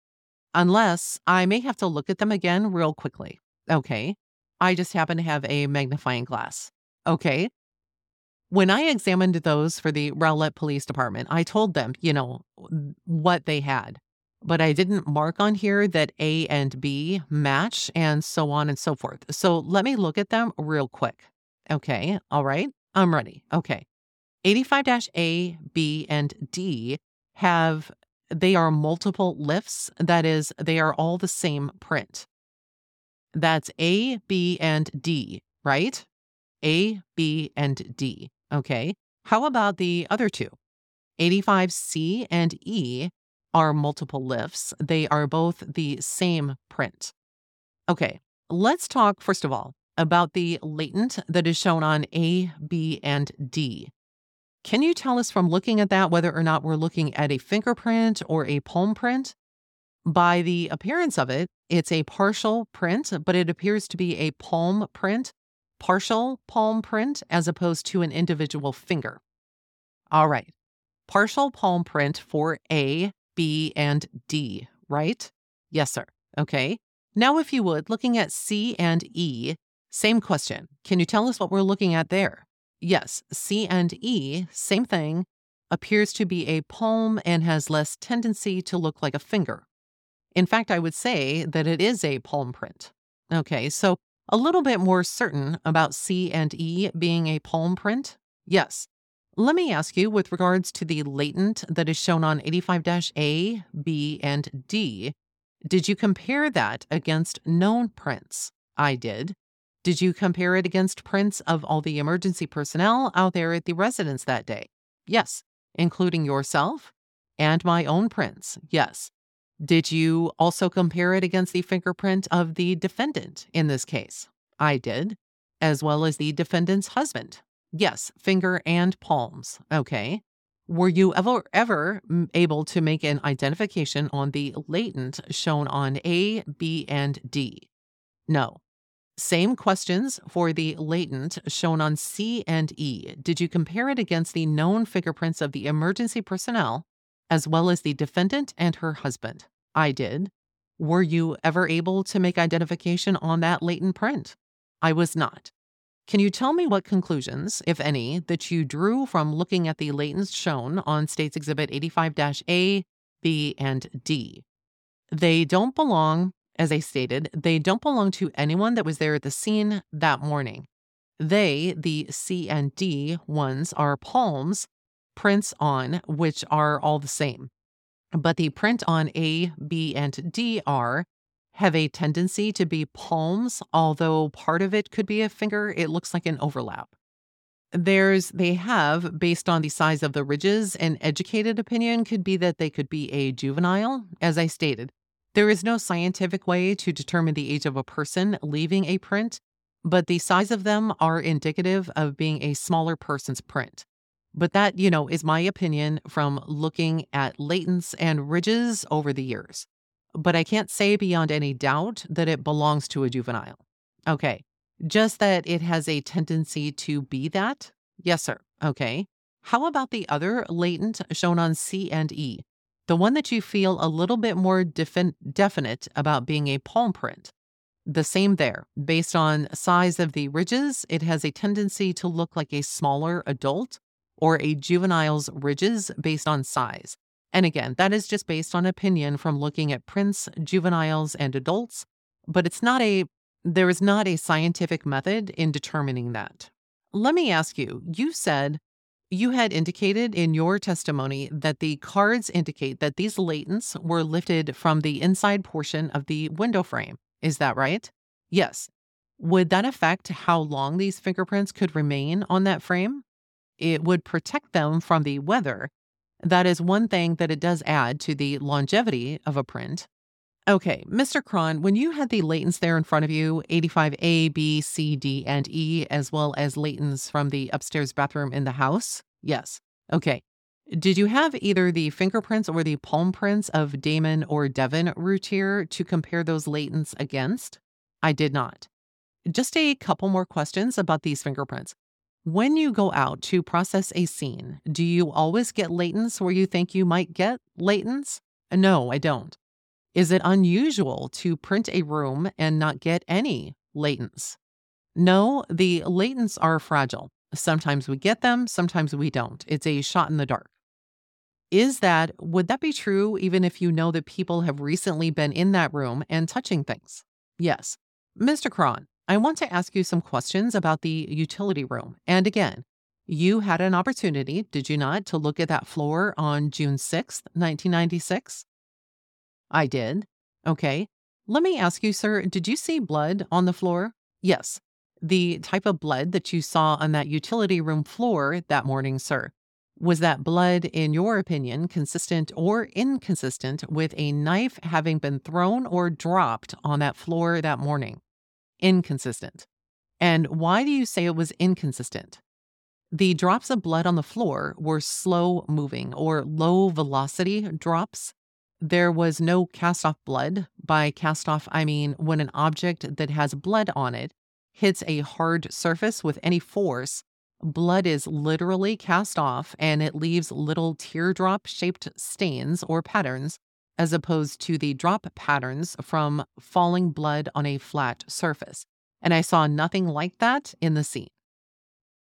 unless I may have to look at them again real quickly. Okay. I just happen to have a magnifying glass. Okay. When I examined those for the Rowlett Police Department, I told them, you know, what they had but I didn't mark on here that A and B match and so on and so forth. So let me look at them real quick. Okay. All right. I'm ready. Okay. 85 A, B, and D have, they are multiple lifts. That is, they are all the same print. That's A, B, and D, right? A, B, and D. Okay. How about the other two? 85C and E are multiple lifts. They are both the same print. Okay, let's talk first of all about the latent that is shown on A, B, and D. Can you tell us from looking at that whether or not we're looking at a fingerprint or a palm print? By the appearance of it, it's a partial print, but it appears to be a palm print, partial palm print, as opposed to an individual finger. All right. Partial palm print for A, B, and D, right? Yes, sir. Okay. Now, if you would, looking at C and E, same question. Can you tell us what we're looking at there? Yes, C and E, same thing, appears to be a palm and has less tendency to look like a finger. In fact, I would say that it is a palm print. Okay, so a little bit more certain about C and E being a palm print? Yes. Let me ask you with regards to the latent that is shown on 85 A, B, and D, did you compare that against known prints? I did. Did you compare it against prints of all the emergency personnel out there at the residence that day? Yes, including yourself and my own prints. Yes. Did you also compare it against the fingerprint of the defendant in this case? I did, as well as the defendant's husband. Yes, finger and palms. Okay. Were you ever ever able to make an identification on the latent shown on A, B, and D? No. Same questions for the latent shown on C and E. Did you compare it against the known fingerprints of the emergency personnel as well as the defendant and her husband? I did. Were you ever able to make identification on that latent print? I was not. Can you tell me what conclusions, if any, that you drew from looking at the latents shown on States Exhibit 85 A, B, and D? They don't belong as I stated, they don't belong to anyone that was there at the scene that morning. They, the C and D ones, are palms, prints on, which are all the same. But the print on A, B, and D are have a tendency to be palms, although part of it could be a finger. It looks like an overlap. There's, they have, based on the size of the ridges, an educated opinion could be that they could be a juvenile, as I stated. There is no scientific way to determine the age of a person leaving a print, but the size of them are indicative of being a smaller person's print. But that, you know, is my opinion from looking at latents and ridges over the years. But I can't say beyond any doubt that it belongs to a juvenile. Okay. Just that it has a tendency to be that? Yes, sir. Okay. How about the other latent shown on C and E? The one that you feel a little bit more defin- definite about being a palm print. The same there. Based on size of the ridges, it has a tendency to look like a smaller adult or a juvenile's ridges based on size. And again, that is just based on opinion from looking at prints, juveniles, and adults, but it's not a there is not a scientific method in determining that. Let me ask you, you said you had indicated in your testimony that the cards indicate that these latents were lifted from the inside portion of the window frame. Is that right? Yes. Would that affect how long these fingerprints could remain on that frame? It would protect them from the weather. That is one thing that it does add to the longevity of a print. Okay, Mr. Cron, when you had the latents there in front of you, 85A, B, C, D, and E, as well as latents from the upstairs bathroom in the house? Yes. Okay. Did you have either the fingerprints or the palm prints of Damon or Devin Routier to compare those latents against? I did not. Just a couple more questions about these fingerprints. When you go out to process a scene, do you always get latents where you think you might get latents? No, I don't. Is it unusual to print a room and not get any latents? No, the latents are fragile. Sometimes we get them, sometimes we don't. It's a shot in the dark. Is that, would that be true even if you know that people have recently been in that room and touching things? Yes. Mr. Cron, I want to ask you some questions about the utility room. And again, you had an opportunity, did you not, to look at that floor on June 6th, 1996? I did. Okay. Let me ask you, sir, did you see blood on the floor? Yes. The type of blood that you saw on that utility room floor that morning, sir. Was that blood, in your opinion, consistent or inconsistent with a knife having been thrown or dropped on that floor that morning? Inconsistent. And why do you say it was inconsistent? The drops of blood on the floor were slow moving or low velocity drops. There was no cast off blood. By cast off, I mean when an object that has blood on it hits a hard surface with any force, blood is literally cast off and it leaves little teardrop shaped stains or patterns, as opposed to the drop patterns from falling blood on a flat surface. And I saw nothing like that in the scene.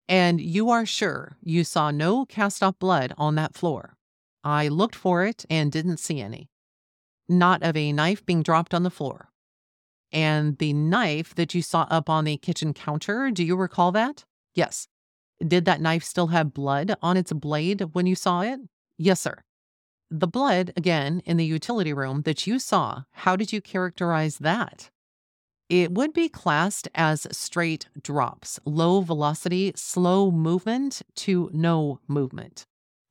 And you are sure you saw no cast off blood on that floor. I looked for it and didn't see any. Not of a knife being dropped on the floor. And the knife that you saw up on the kitchen counter, do you recall that? Yes. Did that knife still have blood on its blade when you saw it? Yes, sir. The blood, again, in the utility room that you saw, how did you characterize that? It would be classed as straight drops, low velocity, slow movement to no movement.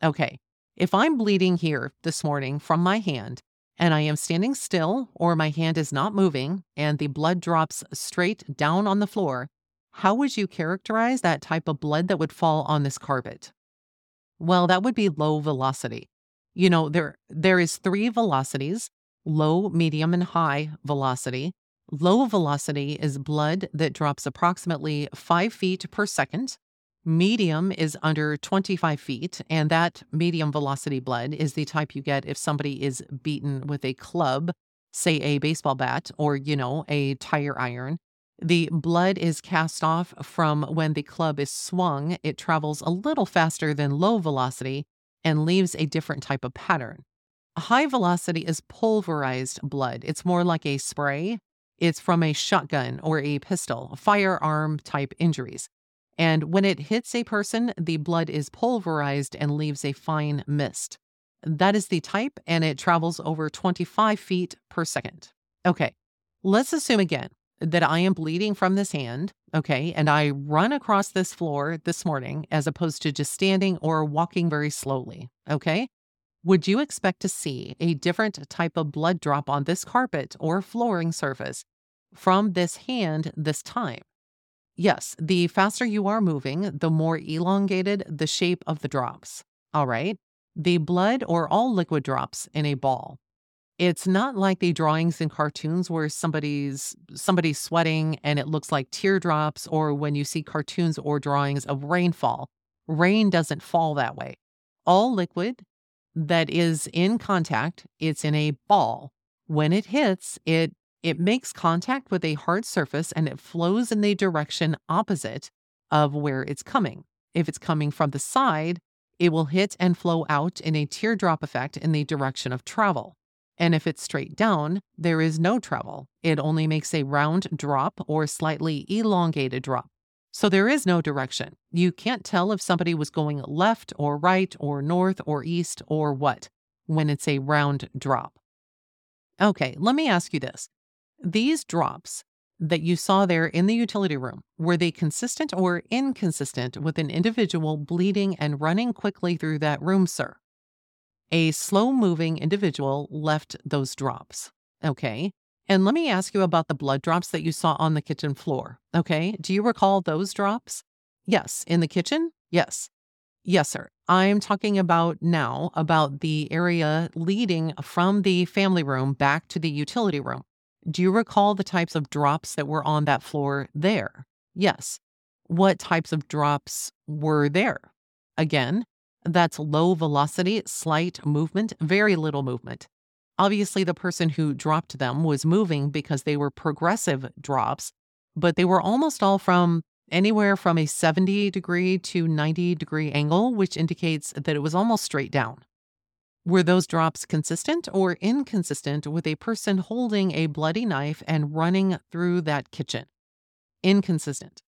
Okay, if I'm bleeding here this morning from my hand and I am standing still or my hand is not moving and the blood drops straight down on the floor, how would you characterize that type of blood that would fall on this carpet? Well, that would be low velocity. You know, there there is three velocities, low, medium and high velocity. Low velocity is blood that drops approximately 5 feet per second. Medium is under 25 feet, and that medium velocity blood is the type you get if somebody is beaten with a club, say a baseball bat or, you know, a tire iron. The blood is cast off from when the club is swung. It travels a little faster than low velocity and leaves a different type of pattern. High velocity is pulverized blood. It's more like a spray it's from a shotgun or a pistol, firearm type injuries. And when it hits a person, the blood is pulverized and leaves a fine mist. That is the type, and it travels over 25 feet per second. Okay, let's assume again that I am bleeding from this hand, okay, and I run across this floor this morning as opposed to just standing or walking very slowly, okay? Would you expect to see a different type of blood drop on this carpet or flooring surface from this hand this time? Yes, the faster you are moving, the more elongated the shape of the drops. All right. The blood or all liquid drops in a ball. It's not like the drawings in cartoons where somebody's somebody's sweating and it looks like teardrops or when you see cartoons or drawings of rainfall. Rain doesn't fall that way. All liquid that is in contact, it's in a ball. When it hits, it it makes contact with a hard surface and it flows in the direction opposite of where it's coming. If it's coming from the side, it will hit and flow out in a teardrop effect in the direction of travel. And if it's straight down, there is no travel. It only makes a round drop or slightly elongated drop. So there is no direction. You can't tell if somebody was going left or right or north or east or what when it's a round drop. Okay, let me ask you this. These drops that you saw there in the utility room, were they consistent or inconsistent with an individual bleeding and running quickly through that room, sir? A slow moving individual left those drops. Okay. And let me ask you about the blood drops that you saw on the kitchen floor. Okay. Do you recall those drops? Yes. In the kitchen? Yes. Yes, sir. I'm talking about now about the area leading from the family room back to the utility room. Do you recall the types of drops that were on that floor there? Yes. What types of drops were there? Again, that's low velocity, slight movement, very little movement. Obviously, the person who dropped them was moving because they were progressive drops, but they were almost all from anywhere from a 70 degree to 90 degree angle, which indicates that it was almost straight down. Were those drops consistent or inconsistent with a person holding a bloody knife and running through that kitchen? Inconsistent.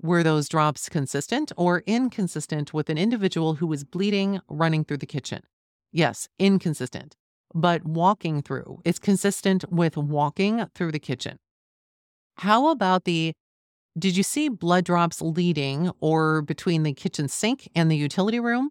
Were those drops consistent or inconsistent with an individual who was bleeding running through the kitchen? Yes, inconsistent but walking through is consistent with walking through the kitchen. How about the did you see blood drops leading or between the kitchen sink and the utility room?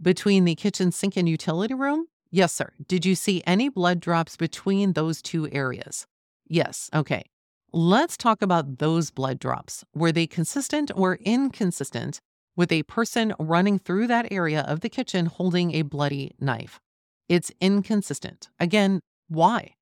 Between the kitchen sink and utility room? Yes, sir. Did you see any blood drops between those two areas? Yes. Okay. Let's talk about those blood drops. Were they consistent or inconsistent with a person running through that area of the kitchen holding a bloody knife? It's inconsistent. Again, why?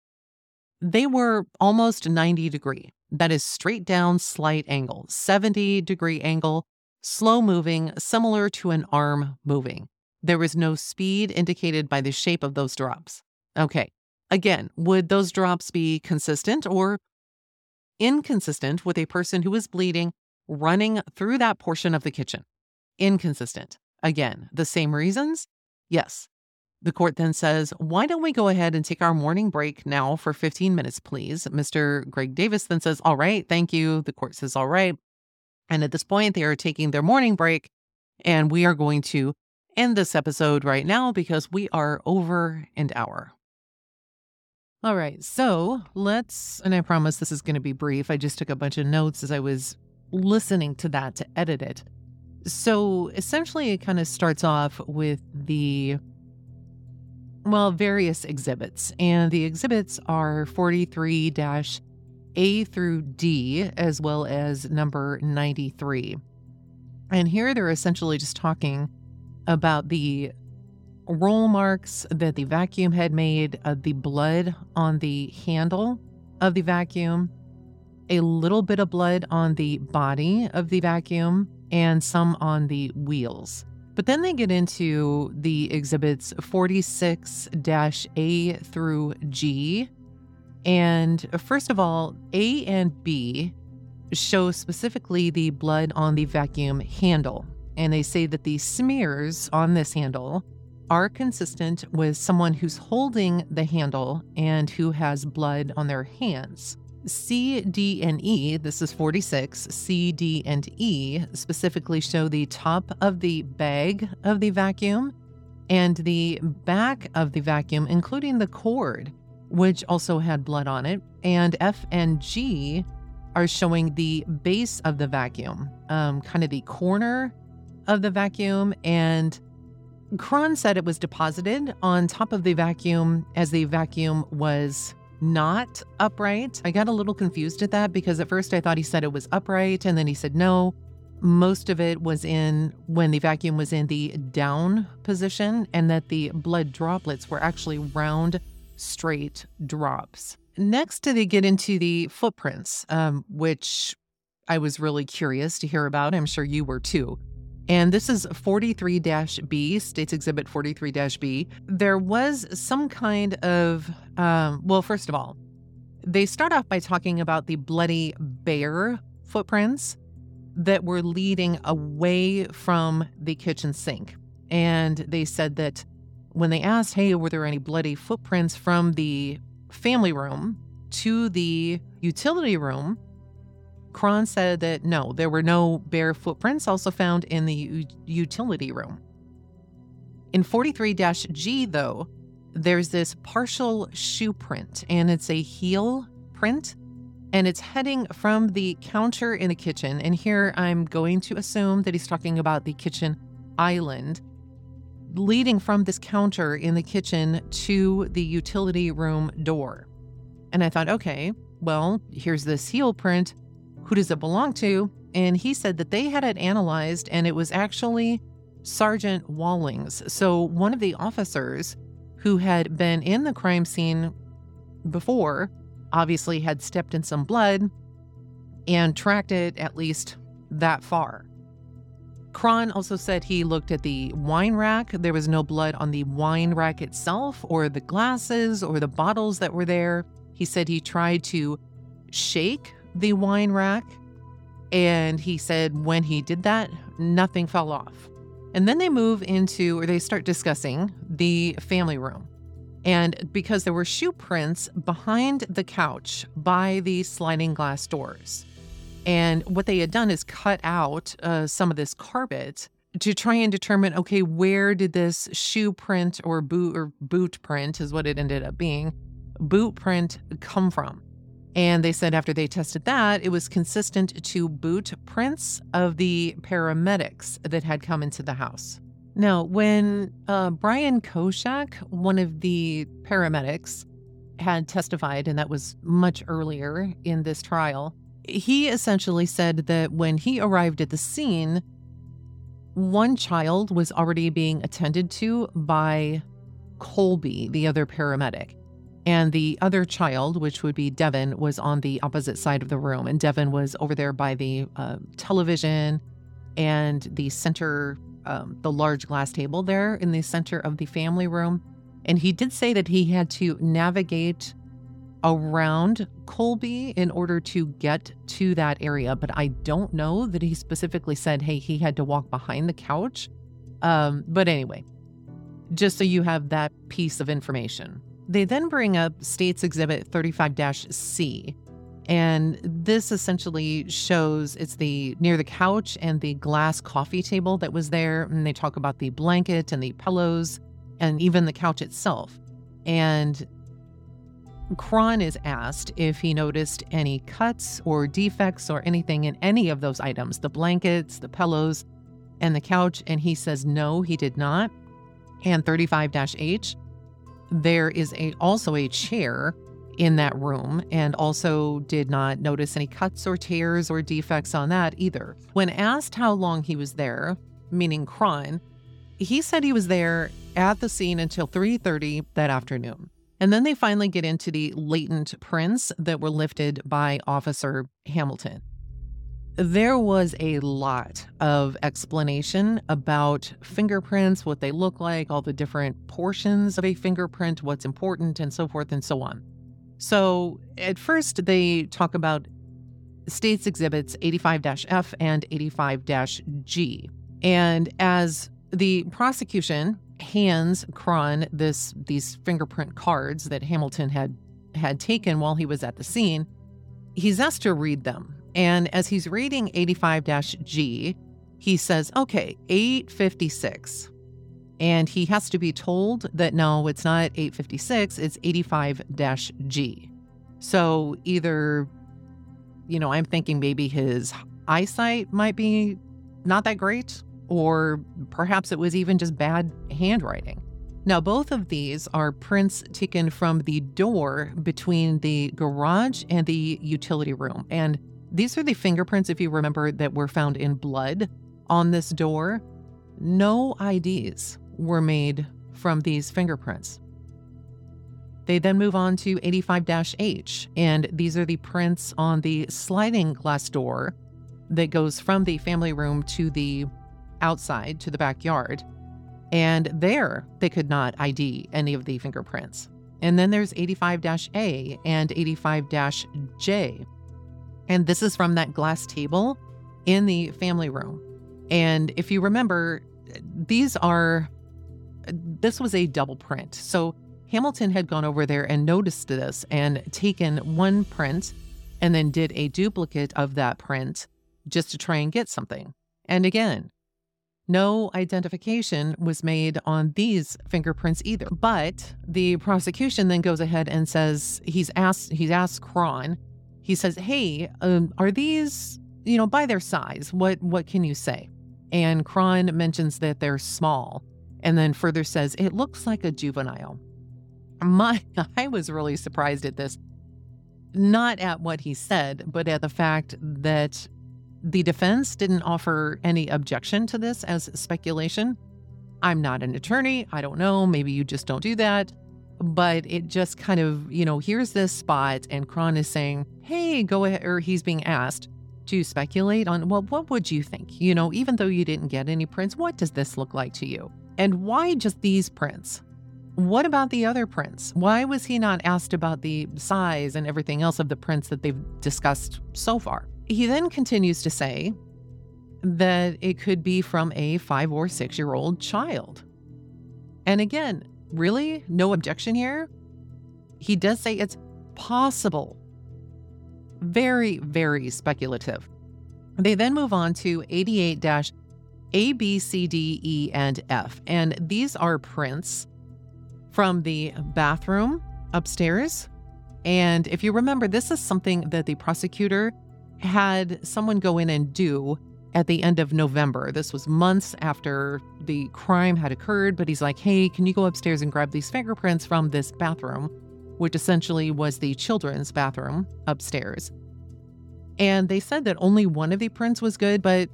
They were almost 90 degree. That is straight down, slight angle, 70 degree angle, slow moving, similar to an arm moving. There was no speed indicated by the shape of those drops. Okay. Again, would those drops be consistent or inconsistent with a person who is bleeding running through that portion of the kitchen? Inconsistent. Again, the same reasons? Yes. The court then says, Why don't we go ahead and take our morning break now for 15 minutes, please? Mr. Greg Davis then says, All right, thank you. The court says, All right. And at this point, they are taking their morning break, and we are going to end this episode right now because we are over an hour. All right, so let's, and I promise this is going to be brief. I just took a bunch of notes as I was listening to that to edit it. So essentially, it kind of starts off with the, well, various exhibits. And the exhibits are 43 A through D, as well as number 93. And here they're essentially just talking about the roll marks that the vacuum had made, uh, the blood on the handle of the vacuum, a little bit of blood on the body of the vacuum, and some on the wheels. But then they get into the exhibits 46 A through G. And first of all, A and B show specifically the blood on the vacuum handle. And they say that the smears on this handle are consistent with someone who's holding the handle and who has blood on their hands. C, D, and E, this is 46, C, D, and E specifically show the top of the bag of the vacuum and the back of the vacuum, including the cord, which also had blood on it. And F and G are showing the base of the vacuum, um, kind of the corner of the vacuum and Cron said it was deposited on top of the vacuum as the vacuum was not upright. I got a little confused at that because at first I thought he said it was upright and then he said no. Most of it was in when the vacuum was in the down position and that the blood droplets were actually round, straight drops. Next, they get into the footprints, um, which I was really curious to hear about. I'm sure you were too. And this is 43 B, States Exhibit 43 B. There was some kind of, um, well, first of all, they start off by talking about the bloody bare footprints that were leading away from the kitchen sink. And they said that when they asked, hey, were there any bloody footprints from the family room to the utility room? Cron said that no, there were no bare footprints also found in the u- utility room. In 43 G, though, there's this partial shoe print, and it's a heel print, and it's heading from the counter in the kitchen. And here I'm going to assume that he's talking about the kitchen island, leading from this counter in the kitchen to the utility room door. And I thought, okay, well, here's this heel print who does it belong to? And he said that they had it analyzed and it was actually Sergeant Wallings. So, one of the officers who had been in the crime scene before obviously had stepped in some blood and tracked it at least that far. Cron also said he looked at the wine rack. There was no blood on the wine rack itself or the glasses or the bottles that were there. He said he tried to shake the wine rack. And he said when he did that, nothing fell off. And then they move into, or they start discussing the family room. And because there were shoe prints behind the couch by the sliding glass doors. And what they had done is cut out uh, some of this carpet to try and determine okay, where did this shoe print or boot or boot print is what it ended up being, boot print come from? And they said after they tested that, it was consistent to boot prints of the paramedics that had come into the house. Now, when uh, Brian Koschak, one of the paramedics, had testified, and that was much earlier in this trial, he essentially said that when he arrived at the scene, one child was already being attended to by Kolbye, the other paramedic. And the other child, which would be Devin, was on the opposite side of the room. And Devin was over there by the uh, television and the center, um, the large glass table there in the center of the family room. And he did say that he had to navigate around Kolbye in order to get to that area. But I don't know that he specifically said, hey, he had to walk behind the couch. Um, but anyway, just so you have that piece of information. They then bring up States Exhibit 35 C. And this essentially shows it's the near the couch and the glass coffee table that was there. And they talk about the blanket and the pillows and even the couch itself. And Cron is asked if he noticed any cuts or defects or anything in any of those items the blankets, the pillows, and the couch. And he says no, he did not. And 35 H, there is a, also a chair in that room and also did not notice any cuts or tears or defects on that either. When asked how long he was there, meaning Cron, he said he was there at the scene until 3:30 that afternoon. And then they finally get into the latent prints that were lifted by Officer Hamilton. There was a lot of explanation about fingerprints, what they look like, all the different portions of a fingerprint, what's important, and so forth and so on. So, at first, they talk about states exhibits 85 F and 85 G. And as the prosecution hands Cron this these fingerprint cards that Hamilton had had taken while he was at the scene. He's asked to read them. And as he's reading 85-G, he says, "Okay, 856." And he has to be told that no, it's not 856, it's 85-G. So either you know, I'm thinking maybe his eyesight might be not that great or perhaps it was even just bad handwriting. Now, both of these are prints taken from the door between the garage and the utility room. And these are the fingerprints, if you remember, that were found in blood on this door. No IDs were made from these fingerprints. They then move on to 85 H, and these are the prints on the sliding glass door that goes from the family room to the outside to the backyard. And there, they could not ID any of the fingerprints. And then there's 85 A and 85 J. And this is from that glass table in the family room. And if you remember, these are, this was a double print. So Hamilton had gone over there and noticed this and taken one print and then did a duplicate of that print just to try and get something. And again, no identification was made on these fingerprints either. But the prosecution then goes ahead and says he's asked he's asked Cron. He says, "Hey, um, are these you know by their size? What what can you say?" And Cron mentions that they're small, and then further says it looks like a juvenile. My I was really surprised at this, not at what he said, but at the fact that the defense didn't offer any objection to this as speculation. I'm not an attorney. I don't know. Maybe you just don't do that. But it just kind of, you know, here's this spot, and Cron is saying, hey, go ahead, or he's being asked to speculate on, well, what would you think? You know, even though you didn't get any prints, what does this look like to you? And why just these prints? What about the other prints? Why was he not asked about the size and everything else of the prints that they've discussed so far? He then continues to say that it could be from a five or six year old child. And again, really, no objection here. He does say it's possible. Very, very speculative. They then move on to 88 A, B, C, D, E, and F. And these are prints from the bathroom upstairs. And if you remember, this is something that the prosecutor had someone go in and do at the end of November. This was months after the crime had occurred, but he's like, hey, can you go upstairs and grab these fingerprints from this bathroom? which essentially was the children's bathroom upstairs. And they said that only one of the prints was good, but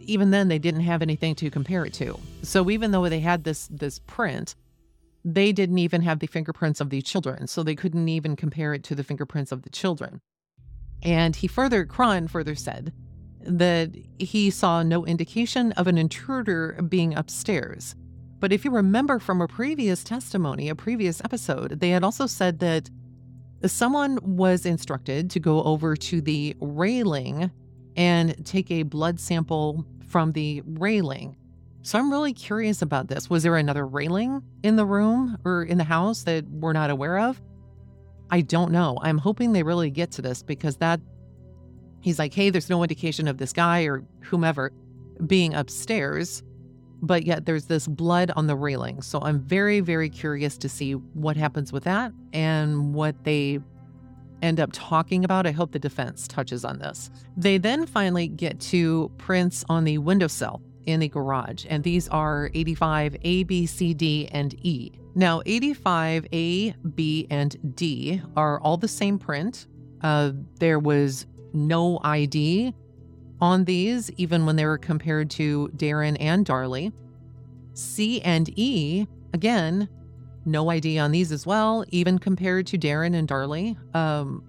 even then they didn't have anything to compare it to. So even though they had this this print, they didn't even have the fingerprints of the children, so they couldn't even compare it to the fingerprints of the children. And he further, Cron further said that he saw no indication of an intruder being upstairs. But if you remember from a previous testimony, a previous episode, they had also said that someone was instructed to go over to the railing and take a blood sample from the railing. So I'm really curious about this. Was there another railing in the room or in the house that we're not aware of? I don't know. I'm hoping they really get to this because that he's like, hey, there's no indication of this guy or whomever being upstairs, but yet there's this blood on the railing. So I'm very, very curious to see what happens with that and what they end up talking about. I hope the defense touches on this. They then finally get to prints on the windowsill in the garage, and these are 85 A, B, C, D, and E. Now, 85 A, B, and D are all the same print. Uh, there was no ID on these, even when they were compared to Darren and Darlie. C and E, again, no ID on these as well, even compared to Darren and Darlie. Um,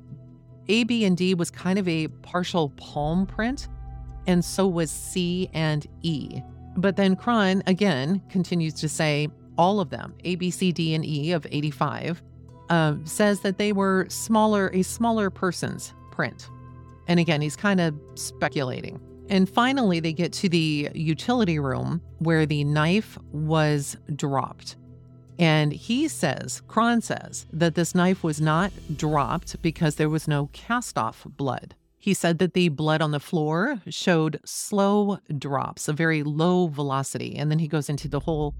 a, B, and D was kind of a partial palm print, and so was C and E. But then Cron again continues to say all of them, A, B, C, D, and E of 85, uh, says that they were smaller, a smaller person's print. And again, he's kind of speculating. And finally, they get to the utility room where the knife was dropped. And he says, Cron says, that this knife was not dropped because there was no cast off blood. He said that the blood on the floor showed slow drops, a very low velocity. And then he goes into the whole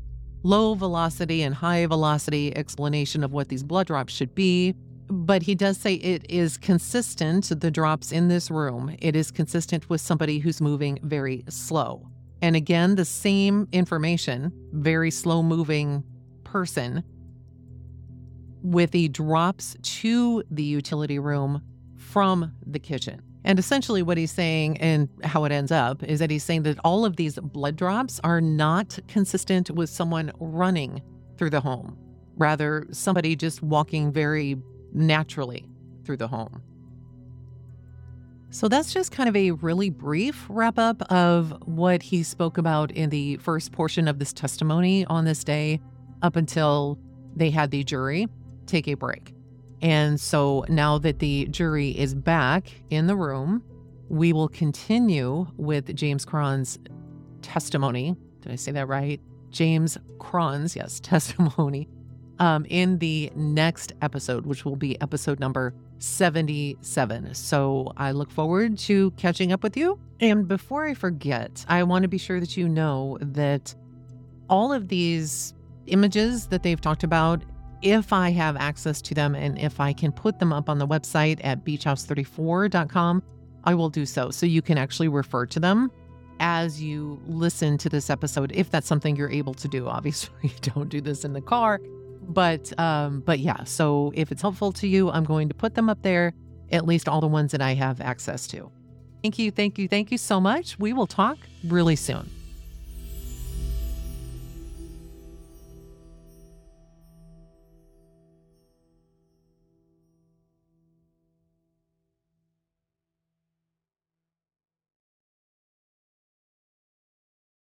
low velocity and high velocity explanation of what these blood drops should be. But he does say it is consistent, the drops in this room, it is consistent with somebody who's moving very slow. And again, the same information, very slow moving person, with the drops to the utility room from the kitchen. And essentially, what he's saying and how it ends up is that he's saying that all of these blood drops are not consistent with someone running through the home, rather, somebody just walking very naturally through the home. So that's just kind of a really brief wrap up of what he spoke about in the first portion of this testimony on this day up until they had the jury take a break. And so now that the jury is back in the room, we will continue with James Cron's testimony. Did I say that right? James Cron's, yes, testimony um, in the next episode, which will be episode number 77. So I look forward to catching up with you. And before I forget, I want to be sure that you know that all of these images that they've talked about, if I have access to them and if I can put them up on the website at beachhouse34.com, I will do so. So you can actually refer to them as you listen to this episode, if that's something you're able to do. Obviously, don't do this in the car but um, but yeah, so if it's helpful to you, I'm going to put them up there, at least all the ones that I have access to. Thank you, thank you, thank you so much. We will talk really soon.